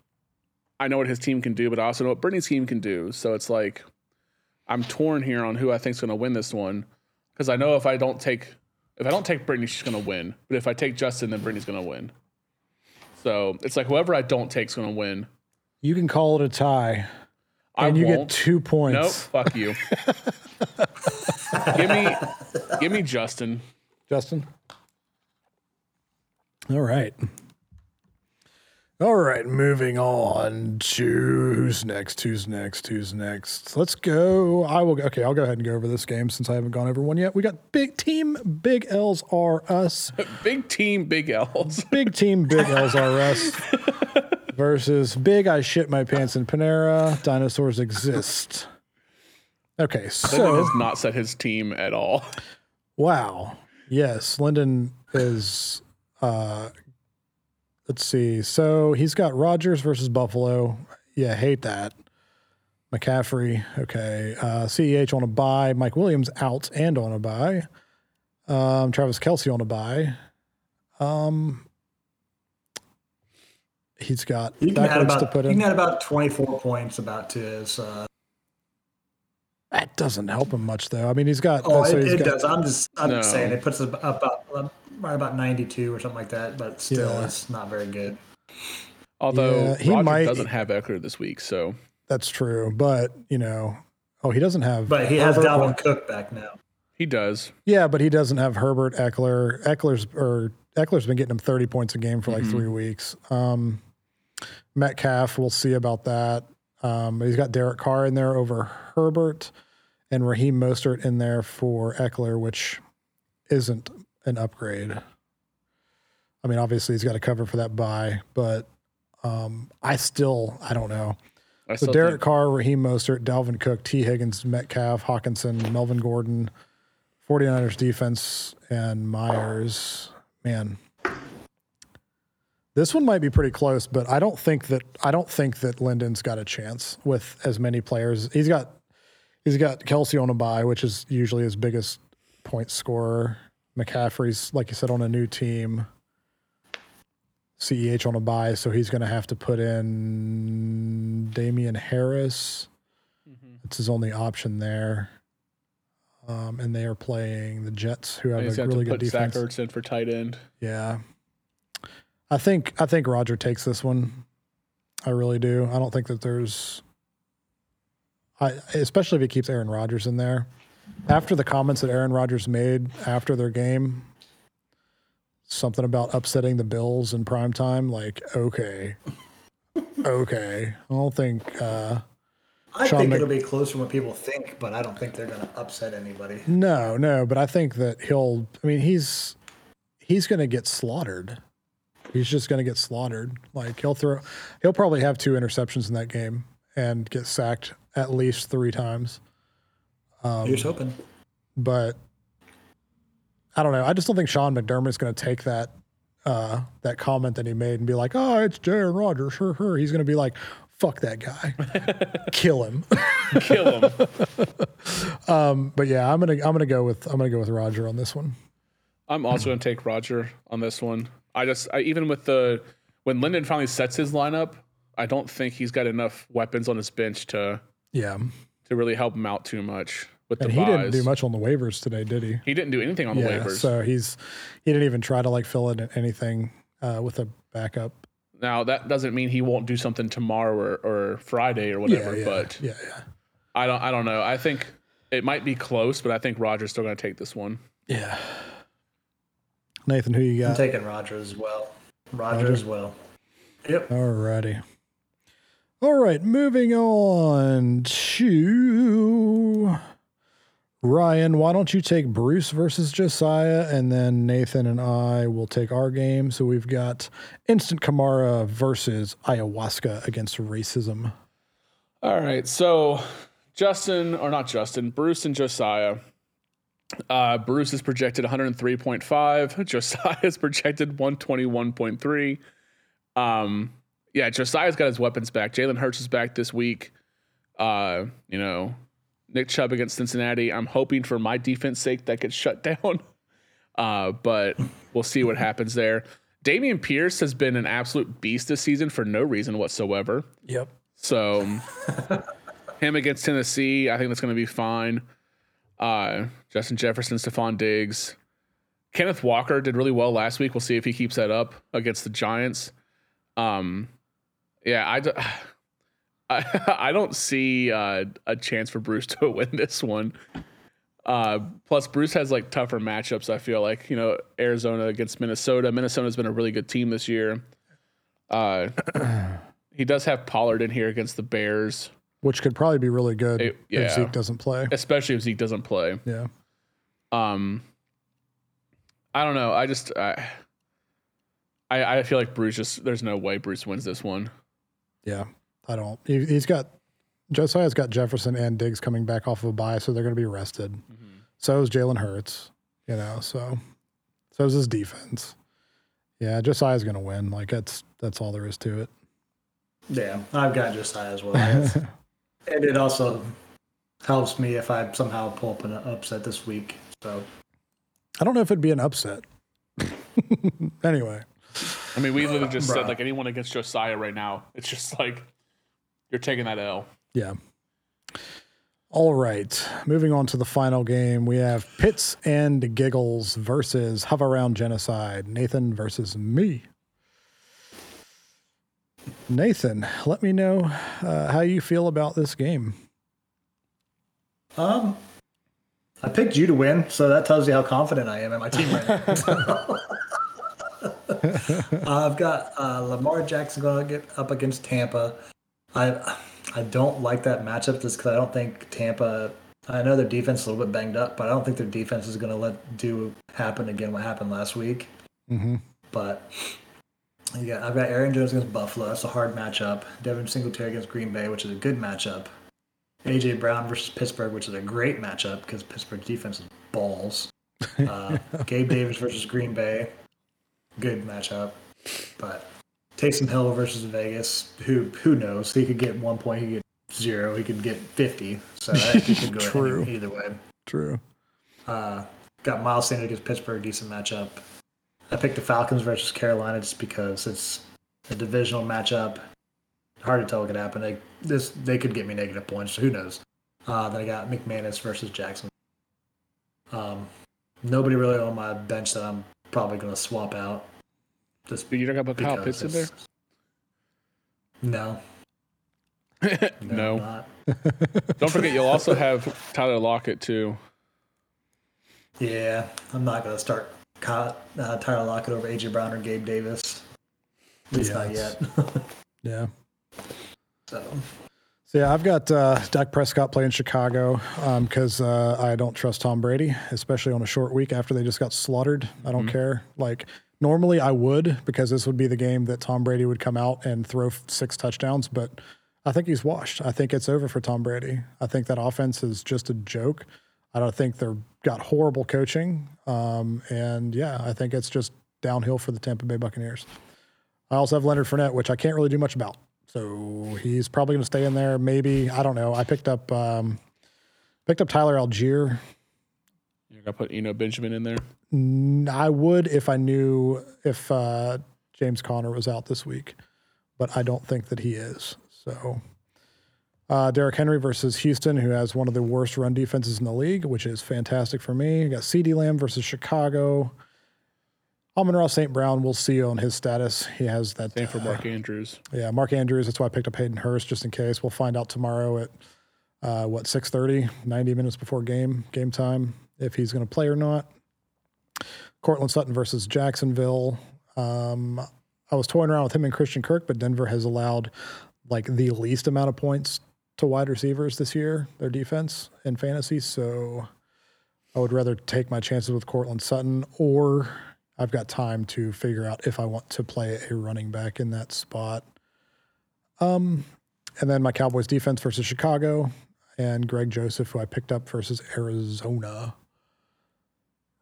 I know what his team can do, but I also know what Brittany's team can do. So it's like I'm torn here on who I think's going to win this one because I know if I don't take if I don't take Brittany, she's going to win. But if I take Justin, then Brittany's going to win. So it's like whoever I don't take's going to win. you can call it a tie, I and you won't. get two points. Nope, fuck you. give me, give me Justin. Justin. All right. All right, moving on to who's next? Who's next? Who's next? Let's go. I will. Okay, I'll go ahead and go over this game since I haven't gone over one yet. We got big team. Big L's are us. Big team, big L's. Big team. Big L's are us. Versus big. I shit my pants in Panera. Dinosaurs exist. Okay, so Lyndon has not set his team at all. Wow. Yes, Lyndon is. Uh, let's see. So he's got Rodgers versus Buffalo. Yeah, hate that. McCaffrey. Okay. Uh, Ceh on a buy. Mike Williams out and on a buy. Um, Travis Kelce on a buy. Um, he's got You can, add about, to put you can add about 24 points about to his. Uh, That doesn't help him much though. I mean, he's got. oh, so it, he's it got- does. I'm just, I'm just saying it puts us about right about 92 or something like that, but still, Yeah. it's not very good. Although Yeah, he Roger might- doesn't have Ekeler this week, so That's true, but you know, oh, he doesn't have. But he has Herbert Dalvin or- Cook back now. he does. Yeah, but he doesn't have Herbert Ekeler. Ekeler's or Ekeler's been getting him thirty points a game for like three weeks. Um, Metcalf, we'll see about that. Um, he's got Derek Carr in there over Herbert, and Raheem Mostert in there for Ekeler, which isn't an upgrade. I mean, obviously he's got to cover for that buy, but um, I still I don't know. I So Derek think, Carr, Raheem Mostert, Dalvin Cook, Tee Higgins, Metcalf, Hockenson, Melvin Gordon, 49ers defense, and Myers. Man. This one might be pretty close, but I don't think that I don't think that Lyndon's got a chance with as many players. He's got he's got Kelce on a buy, which is usually his biggest point scorer. McCaffrey's, like you said, on a new team. CEH on a buy, so he's going to have to put in Damien Harris. It's his only option there. Um, and they are playing the Jets, who have a really to good put Zach defense. Ertz in for tight end. Yeah, I think I think Roger takes this one. I really do. I don't think that there's, I especially if he keeps Aaron Rodgers in there. After the comments that Aaron Rodgers made after their game, something about upsetting the Bills in prime time, like okay, okay. I don't think. uh I Sean think Mc- it'll be closer than what people think, but I don't think they're going to upset anybody. No, no, but I think that he'll. I mean, he's he's going to get slaughtered. He's just going to get slaughtered. Like he'll throw, he'll probably have two interceptions in that game, and get sacked at least three times. Um, Here's hoping. but I don't know. I just don't think Sean McDermott's going to take that uh, that comment that he made and be like, "Oh, it's Jaron Rogers." Her, her. He's going to be like, "Fuck that guy, kill him." Kill him. but yeah, I'm gonna I'm gonna go with I'm gonna go with Roger on this one. I'm also going to take Roger on this one. I just, I, even with the, when Lyndon finally sets his lineup, I don't think he's got enough weapons on his bench to Yeah, to really help him out too much with the and he didn't do much on the waivers today, did he? He didn't do anything on the yeah, waivers. so he's he didn't even try to like fill in anything uh, with a backup. now that doesn't mean he won't do something tomorrow or, or Friday or whatever. yeah, yeah, But yeah, yeah, I don't, I don't know. I think it might be close, but I think Roger's still going to take this one. yeah. Nathan, who you got? I'm got? taking Roger as well. Roger, Roger? as well. Yep. Alrighty. All right, moving on to Ryan. Why don't you take Bruce versus Josiah, and then Nathan and I will take our game. So we've got Instant Kamara versus Ayahuasca against racism. All right. So Justin, or not Justin, Bruce and Josiah. Uh, Bruce is projected 103.5. Josiah is projected 121.3. Um, yeah, Josiah's got his weapons back. Jalen Hurts is back this week. Uh, you know, Nick Chubb against Cincinnati. I'm hoping for my defense sake that gets shut down. Uh, but we'll see what happens there. Dameon Pierce has been an absolute beast this season for no reason whatsoever. Yep. So him against Tennessee, I think that's going to be fine. Uh, Justin Jefferson, Stefon Diggs, Kenneth Walker did really well last week. We'll see if he keeps that up against the Giants. Um, yeah, I, d- I, I don't see uh, a chance for Bruce to win this one. Uh, plus, Bruce has like tougher matchups. I feel like you know Arizona against Minnesota. Minnesota's been a really good team this year. Uh, he does have Pollard in here against the Bears, Which could probably be really good It- yeah. if Zeke doesn't play. especially if Zeke doesn't play. Yeah. Um, I don't know. I just I, I I feel like Bruce just there's no way Bruce wins this one. Yeah. I don't. He, he's got Josiah's got Jefferson and Diggs coming back off of a bye, so they're going to be rested. Mm-hmm. So is Jalen Hurts, you know. So, so is his defense. Yeah, Josiah's going to win. Like that's that's all there is to it. Yeah, I've got Josiah as well. And it also helps me if I somehow pull up an upset this week. So I don't know if it'd be an upset. anyway, I mean, we literally just said like anyone against Josiah right now. It's just like you're taking that L. yeah. All right, moving on to the final game, we have Pitts and Giggles versus Hover Around Genocide. Nathan versus me. Nathan, let me know uh, how you feel about this game. um I picked you to win, so that tells you how confident I am in my team right now. I've got uh, Lamar Jackson going to get up against Tampa. I I don't like that matchup just because I don't think Tampa. I know their defense is a little bit banged up, but I don't think their defense is going to let do happen again what happened last week. Mm-hmm. But yeah, I've got Aaron Jones against Buffalo. That's a hard matchup. Devin Singletary against Green Bay, which is a good matchup. AJ Brown versus Pittsburgh, which is a great matchup because Pittsburgh defense is balls. Uh, Gabe Davis versus Green Bay, good matchup. But Taysom Hill versus Vegas, who who knows? He could get one point, he could get zero, he could get fifty. So that could go True. either way. True. Uh, got Miles Sanders against Pittsburgh, decent matchup. I picked the Falcons versus Carolina just because it's a divisional matchup. Hard to tell what could happen. They this they could get me negative points. So who knows? Uh, then I got McManus versus Jackson. Um, nobody really on my bench that I'm probably going to swap out. Just Dude, you don't gonna put Kyle because Pitts in there? No, no, no. Don't forget, you'll also have Tyler Lockett too. Yeah, I'm not going to start Kyle, uh, Tyler Lockett over AJ Brown or Gabe Davis. At least Yeah, not yet. Yeah. so So yeah, I've got uh, Dak Prescott playing Chicago because uh, I don't trust Tom Brady, especially on a short week after they just got slaughtered. I don't care. Like normally I would because this would be the game that Tom Brady would come out and throw six touchdowns, but I think he's washed. I think it's over for Tom Brady. I think that offense is just a joke. I don't think they're got horrible coaching. Um, and yeah, I think it's just downhill for the Tampa Bay Buccaneers. I also have Leonard Fournette, which I can't really do much about. So he's probably going to stay in there. Maybe I don't know. I picked up um, picked up Tyler Allgeier. You're gonna put Eno Benjamin in there. I would if I knew if uh, James Conner was out this week, but I don't think that he is. So uh, Derrick Henry versus Houston, who has one of the worst run defenses in the league, which is fantastic for me. You got CeeDee Lamb versus Chicago. Amon-Ra St. Brown, we'll see on his status. He has that. Same for Mark Andrews. Yeah, Mark Andrews. That's why I picked up Hayden Hurst just in case. We'll find out tomorrow at uh, what 6:30, 90 minutes before game game time if he's going to play or not. Courtland Sutton versus Jacksonville. Um, I was toying around with him and Christian Kirk, but Denver has allowed like the least amount of points to wide receivers this year. Their defense in fantasy, so I would rather take my chances with Courtland Sutton or I've got time to figure out if I want to play a running back in that spot. Um, and then my Cowboys defense versus Chicago and Greg Joseph, who I picked up versus Arizona.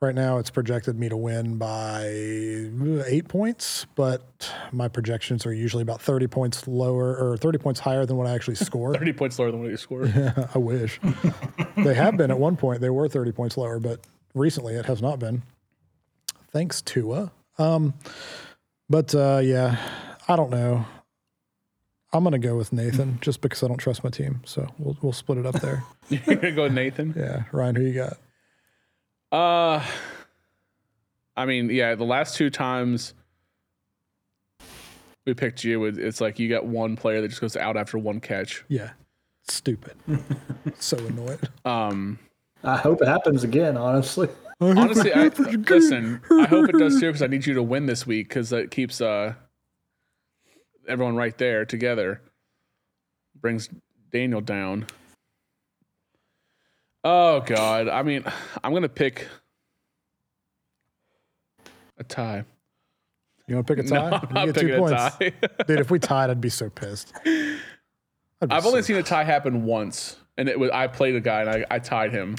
Right now, it's projected me to win by eight points, but my projections are usually about 30 points lower or 30 points higher than what I actually score. 30 points lower than what you scored. I wish. they have been at one point. They were 30 points lower, but recently it has not been. Thanks, Tua. Um, but uh, yeah, I don't know. I'm gonna go with Nathan just because I don't trust my team. So we'll we'll split it up there. You're gonna go with Nathan. yeah, Ryan, who you got? Uh, I mean, yeah, the last two times we picked you, it's like you got one player that just goes out after one catch. Yeah, stupid. so annoyed. Um, I hope it happens again. Honestly, honestly, I, listen, I hope it does too because I need you to win this week because it keeps uh everyone right there together. Brings Daniel down. Oh God! I mean, I'm gonna pick a tie. You want to pick a No, tie? I'm you get picking two a points, tie. dude. If we tied, I'd be so pissed. Be I've only so seen a tie happen once, and it was I played a guy and I, I tied him.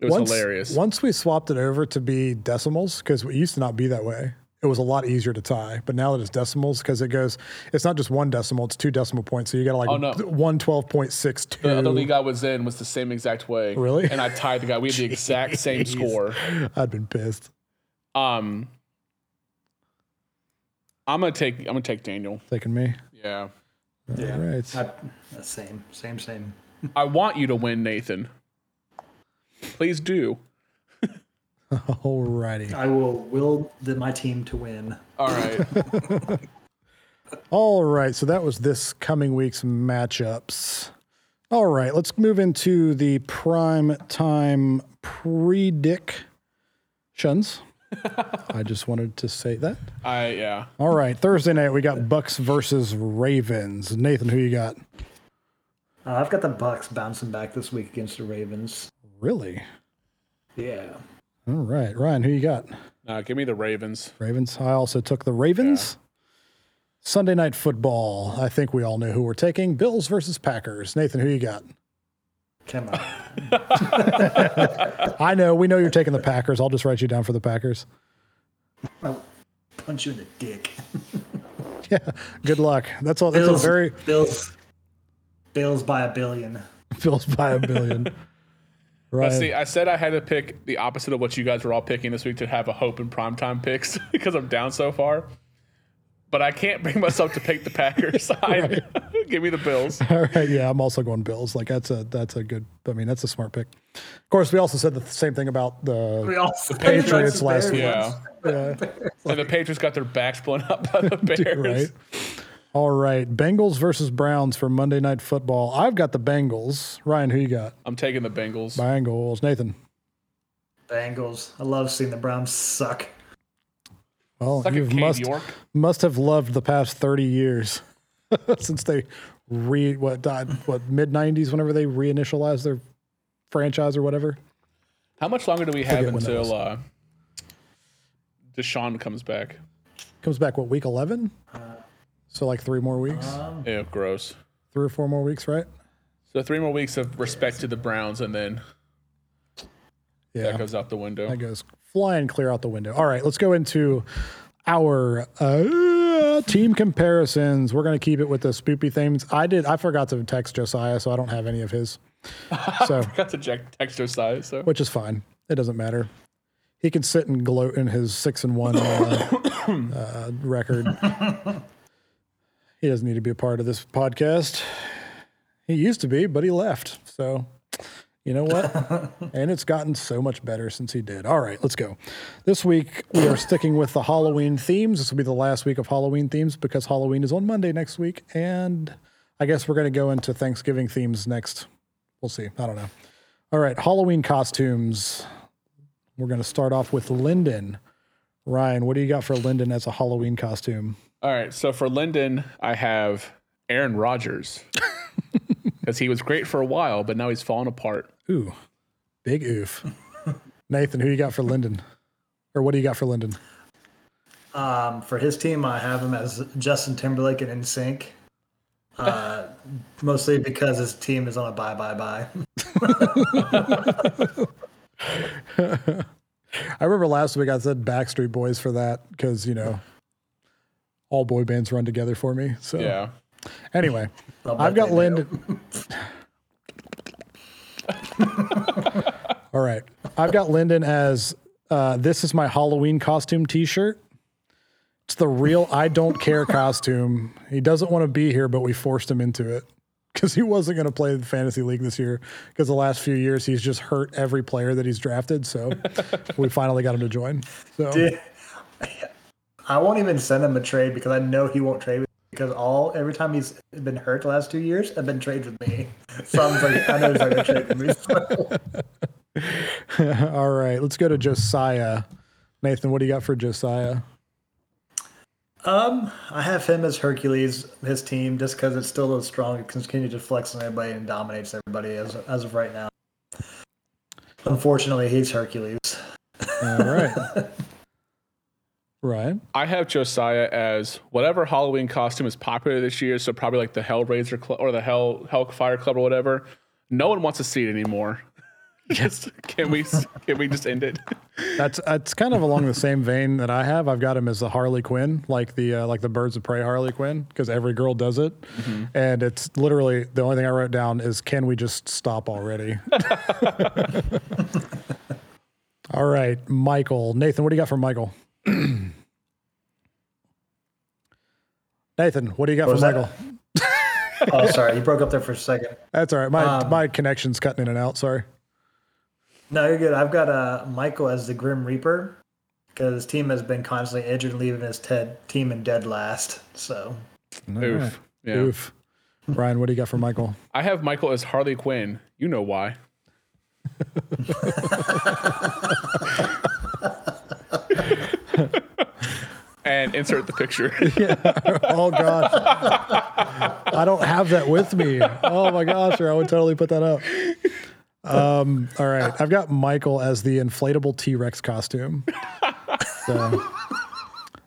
It was once, hilarious. Once we swapped it over to be decimals, because it used to not be that way. It was a lot easier to tie, but now that it's decimals, because it goes, it's not just one decimal; it's two decimal points. So you got to like Oh, no. one twelve point six two. the other league I was in was the same exact way. Really? And I tied the guy. We had the exact same score. I'd been pissed. Um, I'm gonna take. I'm gonna take Daniel. Taking me. Yeah. yeah, All right. I, that's same, same, same. I want you to win, Nathan. Please do. Alrighty. I will will the, my team to win. All right. All right. So that was this coming week's matchups. All right. Let's move into the prime time predictions. I just wanted to say that. I yeah. All right. Thursday night, we got Bucks versus Ravens. Nathan, who you got? Uh, I've got the Bucks bouncing back this week against the Ravens. Really? Yeah, All right. Ryan, who you got? Nah, give me the Ravens. Ravens. I also took the Ravens. Sunday night football. I think we all know who we're taking. Bills versus Packers. Nathan, who you got? come on. I know. We know you're taking the Packers. I'll just write you down for the Packers. I'll punch you in the dick. Yeah. Good luck. That's all. That's Bills, a very Bills, Bills by a billion. Bills by a billion. But Right. see, I said I had to pick the opposite of what you guys were all picking this week to have a hope in primetime picks because I'm down so far. But I can't bring myself to pick the Packers. I, give me the Bills. All right. Yeah, I'm also going Bills. Like that's a that's a good. I mean, that's a smart pick. Of course, we also said the same thing about the. We also Patriots last week. Yeah. Yeah. And the Patriots got their backs blown up by the Bears. right. All right. Bengals versus Browns for Monday Night Football. I've got the Bengals. Ryan, who you got? I'm taking the Bengals. Bengals. Nathan. Bengals. I love seeing the Browns suck. Well, Suck you Cade must York. must have loved the past 30 years since they re what died what mid 90s whenever they reinitialized their franchise or whatever. How much longer do we have Forget when that was. until uh, Deshaun comes back? Comes back what week 11? Uh, So like 3 more weeks. Um, Ew, gross. three or four more weeks, right? So three more weeks of respect to the Browns, and then Yeah, that goes out the window. that goes flying clear out the window. All right, let's go into our uh, team comparisons. We're going to keep it with the spoopy themes. I did. I forgot to text Josiah, so I don't have any of his. So, I Got to check texture size. So which is fine. It doesn't matter. He can sit and gloat in his six and one uh, uh, record. He doesn't need to be a part of this podcast. He used to be, but he left. So, you know what? and it's gotten so much better since he did. All right, let's go. This week, we are sticking with the Halloween themes. This will be the last week of Halloween themes because Halloween is on Monday next week. And I guess we're going to go into Thanksgiving themes next. We'll see. I don't know. All right, Halloween costumes. We're going to start off with Lyndon. Ryan, what do you got for Lyndon as a Halloween costume? All right. So for Lyndon, I have Aaron Rodgers because he was great for a while, but now he's fallen apart. Ooh, big oof. Nathan, who you got for Lyndon, Or what do you got for Lyndon? Um, for his team, I have him as Justin Timberlake and NSYNC. Uh, mostly because his team is on a bye bye bye. I remember last week I said Backstreet Boys for that because, you know, all boy bands run together for me. So, Yeah. anyway, I'll I've got they do. Lyndon. All right. I've got Lyndon as uh, this is my Halloween costume t shirt. It's the real I don't care costume. He doesn't want to be here, but we forced him into it because he wasn't going to play the fantasy league this year because the last few years he's just hurt every player that he's drafted. So we finally got him to join. So Dude, I won't even send him a trade because I know he won't trade with me because all every time he's been hurt the last two years, have been trades with me. So I'm like, I know he's not gonna trade with me. all right, let's go to Josiah. Nathan, what do you got for Josiah? Um, I have him as Hercules, his team, just because it's still as strong. It continues to flex on everybody and dominates everybody as as of right now. Unfortunately, he's Hercules. All right. Ryan. I have Josiah as whatever Halloween costume is popular this year. So probably like the Hellraiser Club or the Hell Hellfire Club or whatever. No one wants to see it anymore. Just can we can we just end it? That's that's kind of along the same vein that I have. I've got him as the Harley Quinn, like the uh, like the Birds of Prey Harley Quinn, because every girl does it, and it's literally the only thing I wrote down is, "Can we just stop already?" All right, Michael, Nathan, what do you got for Michael? Nathan, what do you got for was? Michael? Oh, sorry, you broke up there for a second. That's all right. My my connection's cutting in and out. Sorry. No, you're good. I've got uh, Michael as the Grim Reaper because his team has been constantly injured, leaving his Ted team in dead last. So Oof. Yeah. Oof. Ryan, what do you got for Michael? I have Michael as Harley Quinn. You know why. and insert the picture. Oh gosh, I don't have that with me. Oh my gosh, or I would totally put that up. Um, all right, I've got Michael as the inflatable T Rex costume. So,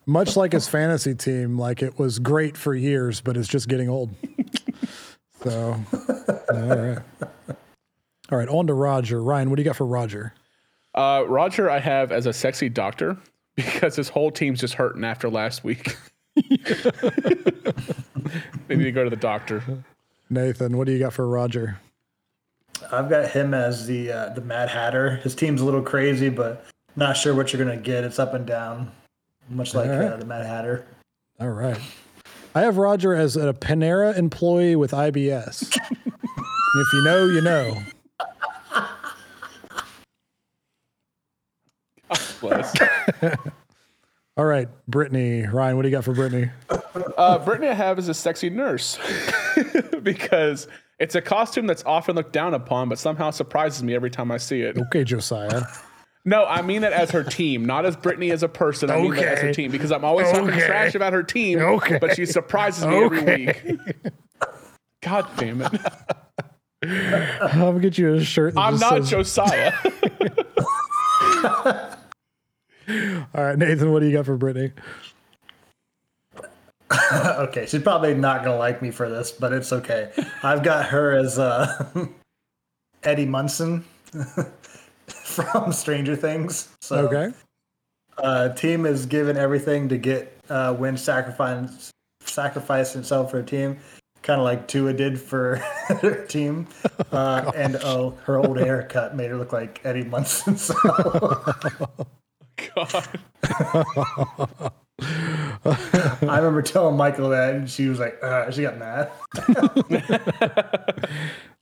much like his fantasy team, like it was great for years, but it's just getting old. So, all right, all right. On to Roger. Ryan, what do you got for Roger? Uh, Roger, I have as a sexy doctor because his whole team's just hurting after last week. they need to go to the doctor. Nathan, what do you got for Roger? I've got him as the uh, the Mad Hatter. His team's a little crazy, but not sure what you're gonna get. It's up and down, much like All right. uh, the Mad Hatter. All right. I have Roger as a Panera employee with IBS. If you know, you know. Bless. All right, Brittany. Ryan, what do you got for Brittany? Uh, Brittany, I have is a sexy nurse because it's a costume that's often looked down upon, but somehow surprises me every time I see it. Okay, Josiah. No, I mean it as her team, not as Brittany as a person. I mean that as her team because I'm always talking Okay. trash about her team, Okay. but she surprises me every week. God damn it. I'm gonna get you a shirt. That I'm not says- Josiah. All right, Nathan. What do you got for Brittany? okay, she's probably not gonna like me for this, but it's okay. I've got her as uh, Eddie Munson from Stranger Things. So, Okay. uh, team is given everything to get uh, win sacrifice sacrifice himself for a team, kind of like Tua did for her team. Uh, and oh, her old haircut made her look like Eddie Munson. So God. I remember telling Michael that, and she was like, uh, she got mad.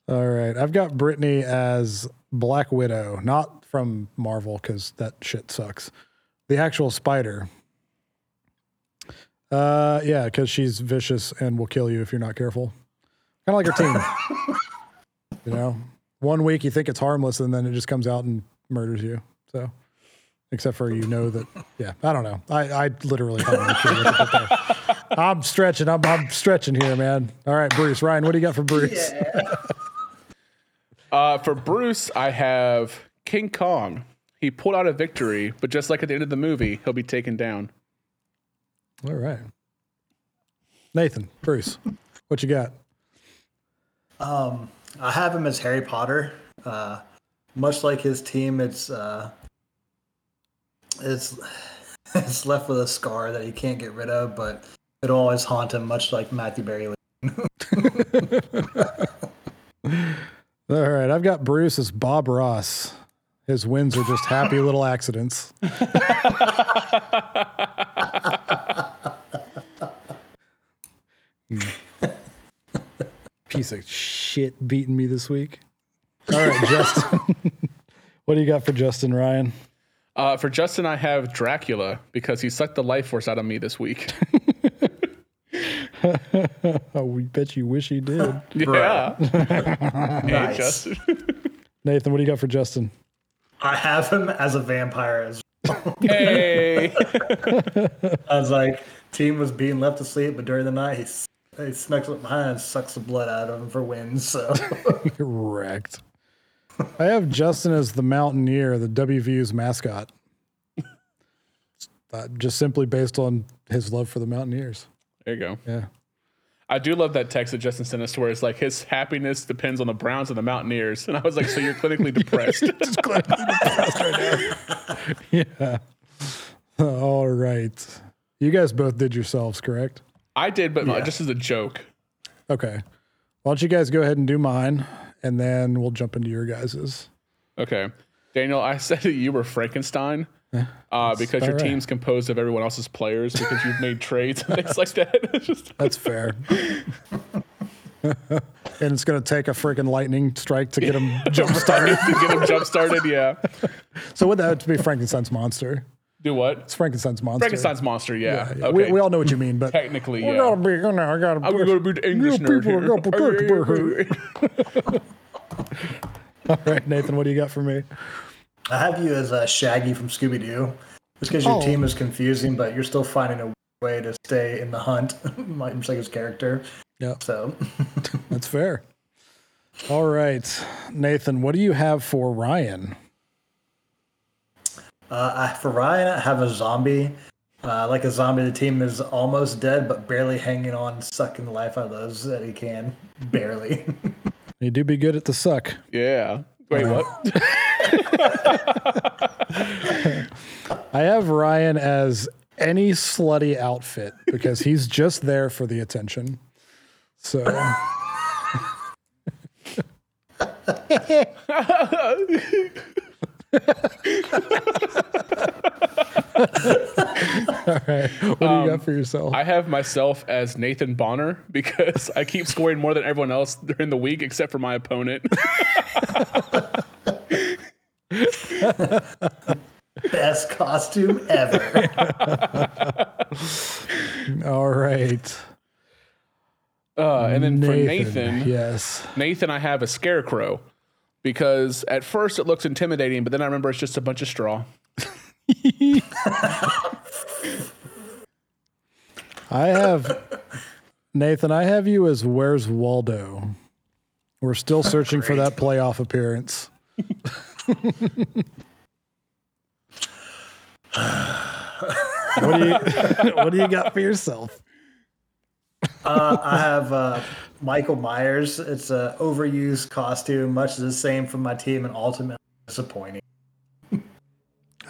All right. I've got Brittany as Black Widow, not from Marvel because that shit sucks. The actual spider. Uh, yeah, because she's vicious and will kill you if you're not careful. Kind of like her team. you know, one week you think it's harmless, and then it just comes out and murders you. So, except for you know that, yeah, I don't know. I, I literally have no clue what there. I'm stretching. I'm, I'm stretching here, man. All right, Bruce. Ryan, what do you got for Bruce? Uh, for Bruce, I have King Kong. He pulled out a victory, but just like at the end of the movie, he'll be taken down. All right. Nathan, Bruce, what you got? Um, I have him as Harry Potter. Uh, much like his team, it's uh, it's it's left with a scar that he can't get rid of, but it'll always haunt him, much like Matthew Berry. All right, I've got Bruce as Bob Ross. His wins are just happy little accidents. Piece of shit beating me this week. All right, Justin. what do you got for Justin Ryan? Uh, for Justin, I have Dracula because he sucked the life force out of me this week. Oh, we bet you wish he did. yeah. hey, Nice. Justin. Nathan, what do you got for Justin? I have him as a vampire. As hey. I was like, team was being left asleep, but during the night he, he snuck up behind and sucks the blood out of him for wins. So Correct. I have Justin as the Mountaineer, the WVU's mascot. Uh, just simply based on his love for the Mountaineers. There you go. Yeah. I do love that text that Justin sent us where it's like his happiness depends on the Browns and the Mountaineers. And I was like, so you're clinically depressed. Just clinically depressed right now. yeah. All right. You guys both did yourselves, correct? I did, but just as a joke. Okay. Why don't you guys go ahead and do mine, and then we'll jump into your guys's. Okay. Daniel, I said that you were Frankenstein uh, because your right. team's composed of everyone else's players because you've made trades and things like that. Just, That's fair. and it's going to take a freaking lightning strike to get him jump started. to get him jump started. Yeah. so would that be Frankenstein's monster? Do what? It's Frankenstein's monster. Frankenstein's monster. Yeah. Yeah, Okay. we, we all know what you mean, but Technically, I yeah. gotta be, you know, I gotta. be. I'm going to be the English You nerd people here. are gonna protect me. All right, Nathan, what do you got for me? I have you as uh, Shaggy from Scooby Doo. Just because your Oh. team is confusing, but you're still finding a way to stay in the hunt, much like his character. Yeah, So that's fair. All right, Nathan, what do you have for Ryan? Uh, for Ryan, I have a zombie. Uh, like a zombie, the team is almost dead, but barely hanging on, sucking the life out of those that he can. Barely. You do be good at the suck. Yeah. Wait, what? I have Ryan as any slutty outfit because he's just there for the attention. So. All right. What do you got for yourself? I have myself as Nathan Bonner because I keep scoring more than everyone else during the week except for my opponent. Best costume ever. All right. Uh, and then for Nathan, Yes. Nathan, I have a scarecrow because at first it looks intimidating, but then I remember it's just a bunch of straw. I have Nathan, I have you as Where's Waldo? We're still oh, searching for that playoff appearance. what do you what do you got for yourself? Uh, I have uh, Michael Myers. It's a overused costume, much the same from my team, and ultimately disappointing.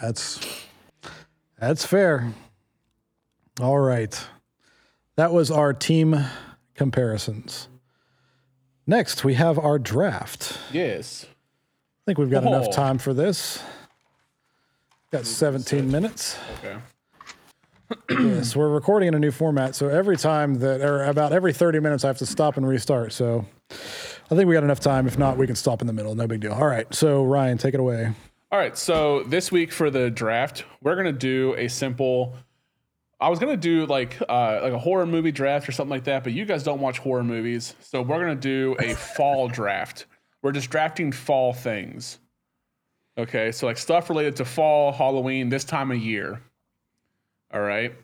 That's that's fair. All right. That was our team comparisons. Next, we have our draft. Yes. I think we've got Oh. enough time for this. Got 17 minutes. Okay. Yes, we're recording in a new format, so every time that, or about every 30 minutes, I have to stop and restart. So I think we got enough time. If not, we can stop in the middle. No big deal. All right. So, Ryan, take it away. All right, so this week for the draft, we're gonna do a simple. I was gonna do like uh, like a horror movie draft or something like that, but you guys don't watch horror movies, so we're gonna do a fall draft. We're just drafting fall things. Okay, so like stuff related to fall, Halloween, this time of year. All right.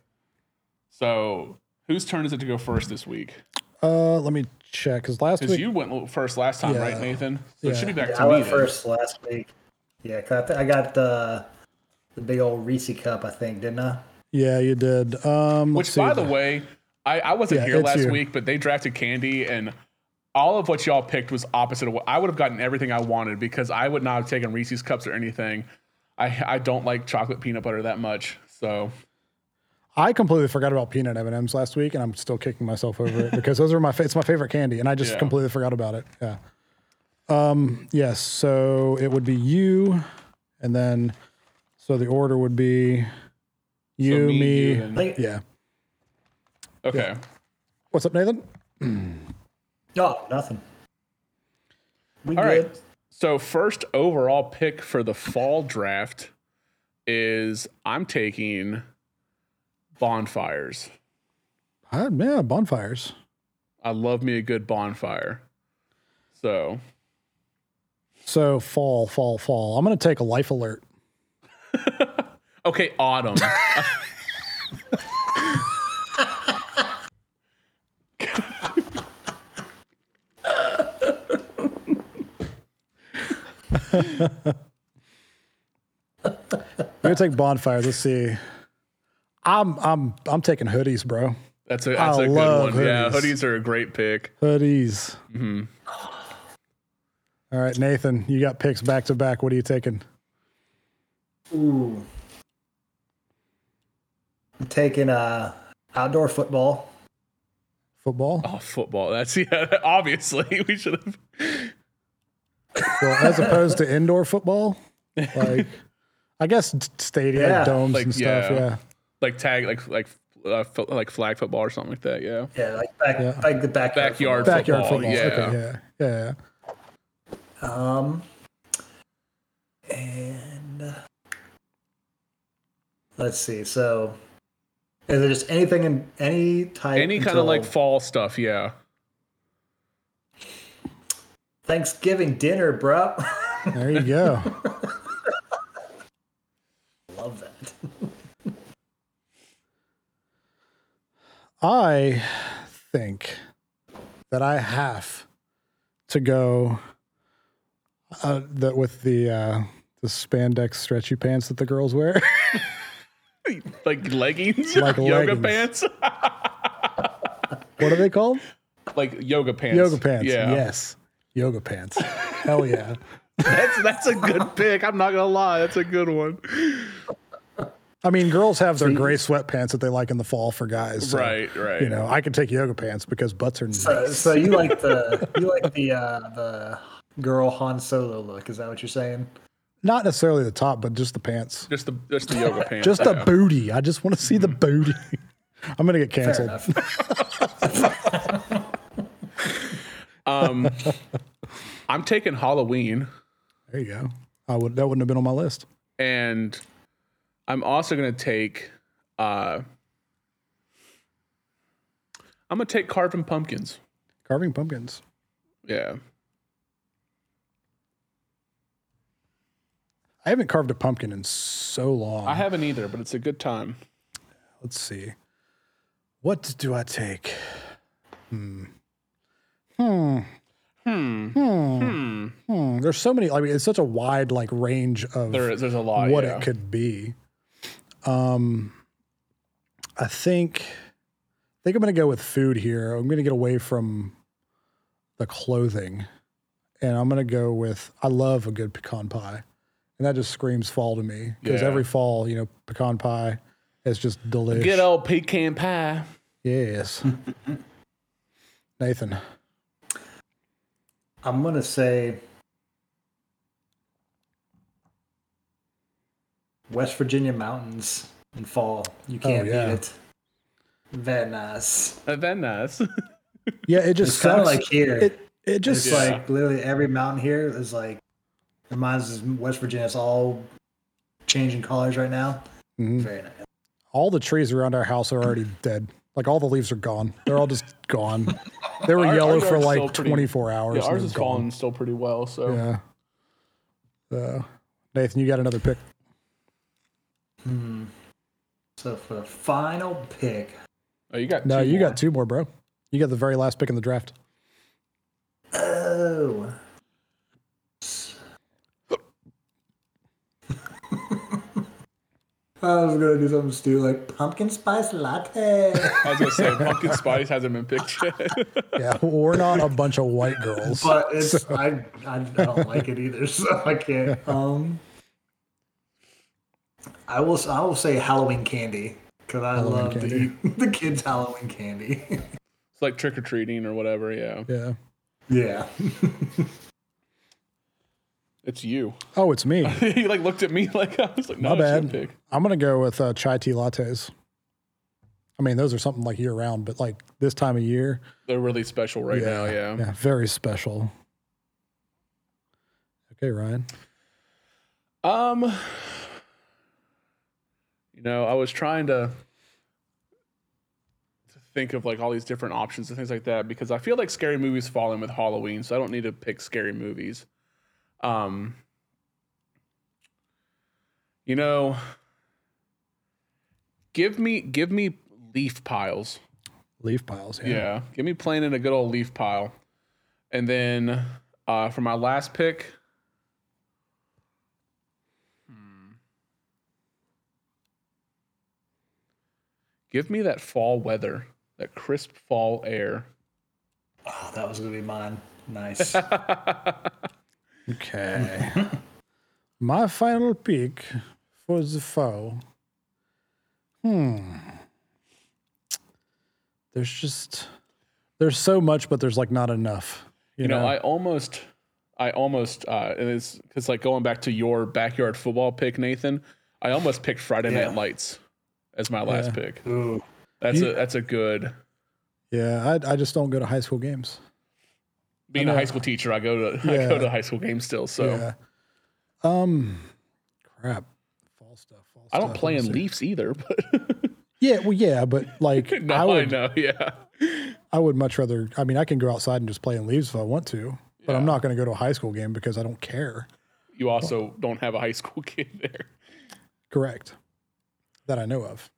So whose turn is it to go first this week? Uh, let me check because last Because week, you went first last time, right, Yeah. Nathan? So it should be back Yeah, to I me. went then. first last week. Yeah, 'cause I, th- I got the the big old Reese cup, I think, didn't I? yeah, you did. Um, let's Which, see. by the way, I, I wasn't Yeah, here it's last you. week, but they drafted Candy, and all of what y'all picked was opposite of what I would have gotten everything I wanted because I would not have taken Reese's cups or anything. I I don't like chocolate peanut butter that much, so I completely forgot about peanut M and M's last week, and I'm still kicking myself over it because those are my fa- it's my favorite candy, and I just Yeah. completely forgot about it. Yeah. Um. Yes. So it would be you, and then so the order would be so you, me. you, and- think, yeah. okay. What's up, Nathan? Oh, nothing. We All good. right. So first overall pick for the fall draft is I'm taking bonfires. Uh, yeah, bonfires. I love me a good bonfire. So So fall, fall, fall. I'm gonna take a life alert. okay, autumn. I'm gonna take bonfires. Let's see. I'm I'm I'm taking hoodies, bro. That's a that's I a good love one. Yeah, hoodies. hoodies are a great pick. Hoodies. hmm All right, Nathan, you got picks back to back. What are you taking? Ooh. I'm taking uh, outdoor football. Football. Oh, football. That's yeah. Obviously, we should have. Well, as opposed to indoor football, like I guess stadium Yeah. domes Like, and stuff. yeah. Yeah. Like tag like like uh, fo- like flag football or something like that. Yeah. Yeah, like back, Yeah. like the backyard. Backyard football. Backyard Football, football. yeah. Okay. Yeah. Yeah. Um, and uh, let's see. So, is it just anything in any type? Any kind of like fall stuff. Yeah. Thanksgiving dinner, bro. There you go. Love that. I think that I have to go uh, that with the uh, the spandex stretchy pants that the girls wear. Like leggings, Like yoga leggings. pants, what are they called? like yoga pants. Yoga pants. Yeah, Yes. Yoga pants. Hell yeah. that's that's a good pick. I'm not gonna lie, that's a good one. I mean, girls have their gray sweatpants that they like in the fall for guys. so, right, right. You know, I can take yoga pants because butts are nice. So, so you like the you like the uh, the girl Han Solo look? Is that what you're saying? Not necessarily the top, but just the pants. just the just the yoga pants. Just the yeah. booty. I just want to see the booty. I'm gonna get canceled. enough. Um, I'm taking Halloween, There you go. I would that wouldn't have been on my list. and I'm also gonna take. Uh, I'm gonna take carving pumpkins. Carving pumpkins. Yeah, I haven't carved a pumpkin in so long. I haven't either, but it's a good time. Let's see. What do I take? Hmm. Hmm. Hmm. Hmm. Hmm. Hmm. There's so many. I mean, it's such a wide like range of There is. There's a lot. what yeah. it could be. Um, I think I think I'm going to go with food here. I'm going to get away from the clothing, and I'm going to go with. I love a good pecan pie, and that just screams fall to me because Yeah. every fall, you know, pecan pie is just delicious. Good old pecan pie. Yes. Nathan. I'm gonna say West Virginia mountains in fall. You can't yeah. beat it. Very nice. Uh, That. Yeah, it just kind of like here. it it just it's Yeah. like literally every mountain here is like reminds us of West Virginia. It's all changing colors right now. Mhm. Very nice. all the trees around our house are already dead. Like all the leaves are gone. They're all just gone. They were Our- yellow our for like pretty- 24 hours. yeah, ours is gone. falling still pretty well. So Yeah. So, Nathan, you got another pick. Hmm. So for the final pick, oh, you got No, you more. got two more, bro. You got the very last pick in the draft. oh, I was gonna do something stupid like pumpkin spice latte. I was gonna say pumpkin spice hasn't been picked yet. Yeah, we're not a bunch of white girls. but it's I, I don't like it either, so I can't. Um, I will I will say Halloween candy because I Halloween love to candy. eat the kids' Halloween candy. it's like trick or treating or whatever. Yeah, yeah. yeah, it's you. Oh, it's me. he like looked at me like I was like, no, My bad. pick. I'm gonna go with uh, chai tea lattes. I mean, those are something like year round, but like this time of year, They're really special right now. Yeah. yeah, very special. Okay, Ryan. Um, you know, I was trying to to think of like all these different options and things like that because I feel like scary movies fall in with Halloween, so I don't need to pick scary movies. Um, you know, give me give me leaf piles. Leaf piles. Yeah. Yeah. Give me playing in a good old leaf pile. And then uh, for my last pick, give me that fall weather, that crisp fall air. oh, that was gonna be mine. Nice. Okay. My final pick for the fall. Hmm. There's just there's so much, but there's like not enough. You, You know, know, I almost, I almost, uh, and it's because like going back to your backyard football pick, Nathan, I almost picked Friday Yeah. Night Lights as my last Yeah. pick. Ooh, That's You- a that's a good. yeah, I, I just don't go to high school games. Being a high school teacher, I go to I go to high school games still. So Yeah. Um, crap. Fall stuff. Fall I don't stuff. play in see. Leafs either. But Yeah, well, yeah, but like no, I I, would, know. Yeah, I would much rather. I mean, I can go outside and just play in leaves if I want to, but I'm not going to go to a high school game because I don't care. you also don't have a high school kid there. Correct. That I know of.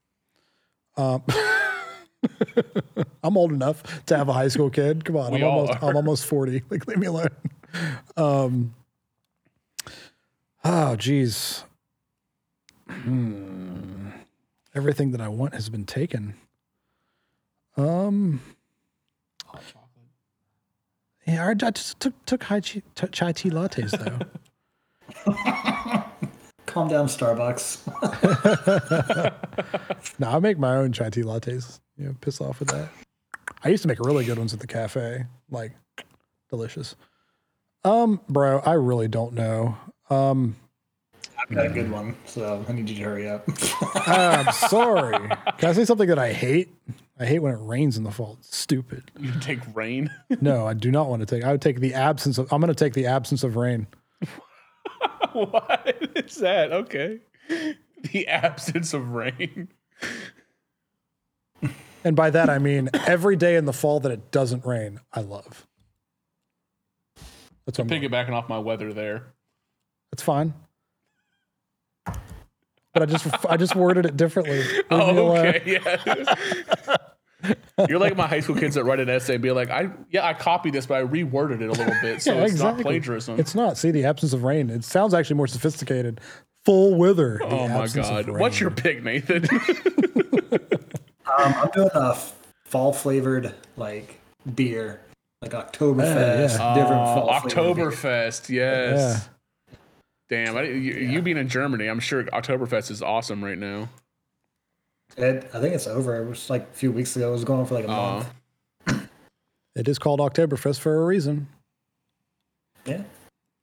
Um, I'm old enough to have a high school kid. Come on, We I'm almost are. I'm almost 40. Like leave me alone. Um Oh geez. Hmm. Everything that I want has been taken. Um hot chocolate. yeah, I, I just took took high chi, t- chai tea lattes though. calm down, Starbucks. No, I make my own chai tea lattes. You know, piss off with that. I used to make really good ones at the cafe. Like delicious. Um, bro, I really don't know. Um, I've got a good one, so I need you to hurry up. I'm sorry. Can I say something that I hate? I hate when it rains in the fall. It's stupid. You take rain. No, I do not want to take. I would take the absence of. I'm going to take the absence of rain. what is that? Okay, the absence of rain. And by that I mean every day in the fall that it doesn't rain, I love. That's I'm Piggybacking off my weather there. That's fine. But I just I just worded it differently. Leave Oh, okay, yeah. You're like my high school kids that write an essay and be like, I yeah, I copied this, but I reworded it a little bit, so Yeah, it's exactly. not plagiarism. It's not. See the absence of rain. It sounds actually more sophisticated. Full wither. the oh my god, what's your rain. pick, Nathan? Um, I'm doing a f- fall flavored like beer, like Oktoberfest, yeah. different Uh, fall flavored. Oktoberfest, yes. Damn, I, you, you being in Germany, I'm sure Oktoberfest is awesome right now. It, I think it's over. It was like a few weeks ago. It was going on for like a Uh, month. It is called Oktoberfest for a reason, Yeah.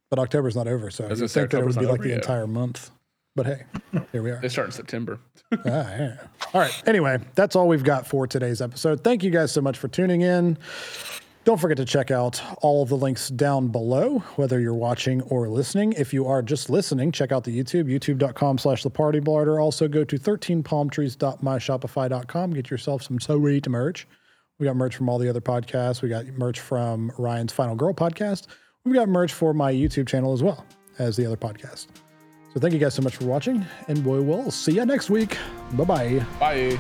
but October's not over, so was you gonna think that it would be like the yet. entire month. But hey, here we are. they start in September. Ah, yeah. All right. Anyway, that's all we've got for today's episode. Thank you guys so much for tuning in. Don't forget to check out all of the links down below, whether you're watching or listening. If you are just listening, check out the YouTube, youtube.com slash the party blarder. Also go to 13palmtrees.myshopify.com. Get yourself some sweet merch. We got merch from all the other podcasts. We got merch from Ryan's Final Girl podcast. We've got merch for my YouTube channel as well as the other podcast. So thank you guys so much for watching, and we will see you next week. Bye bye. Bye.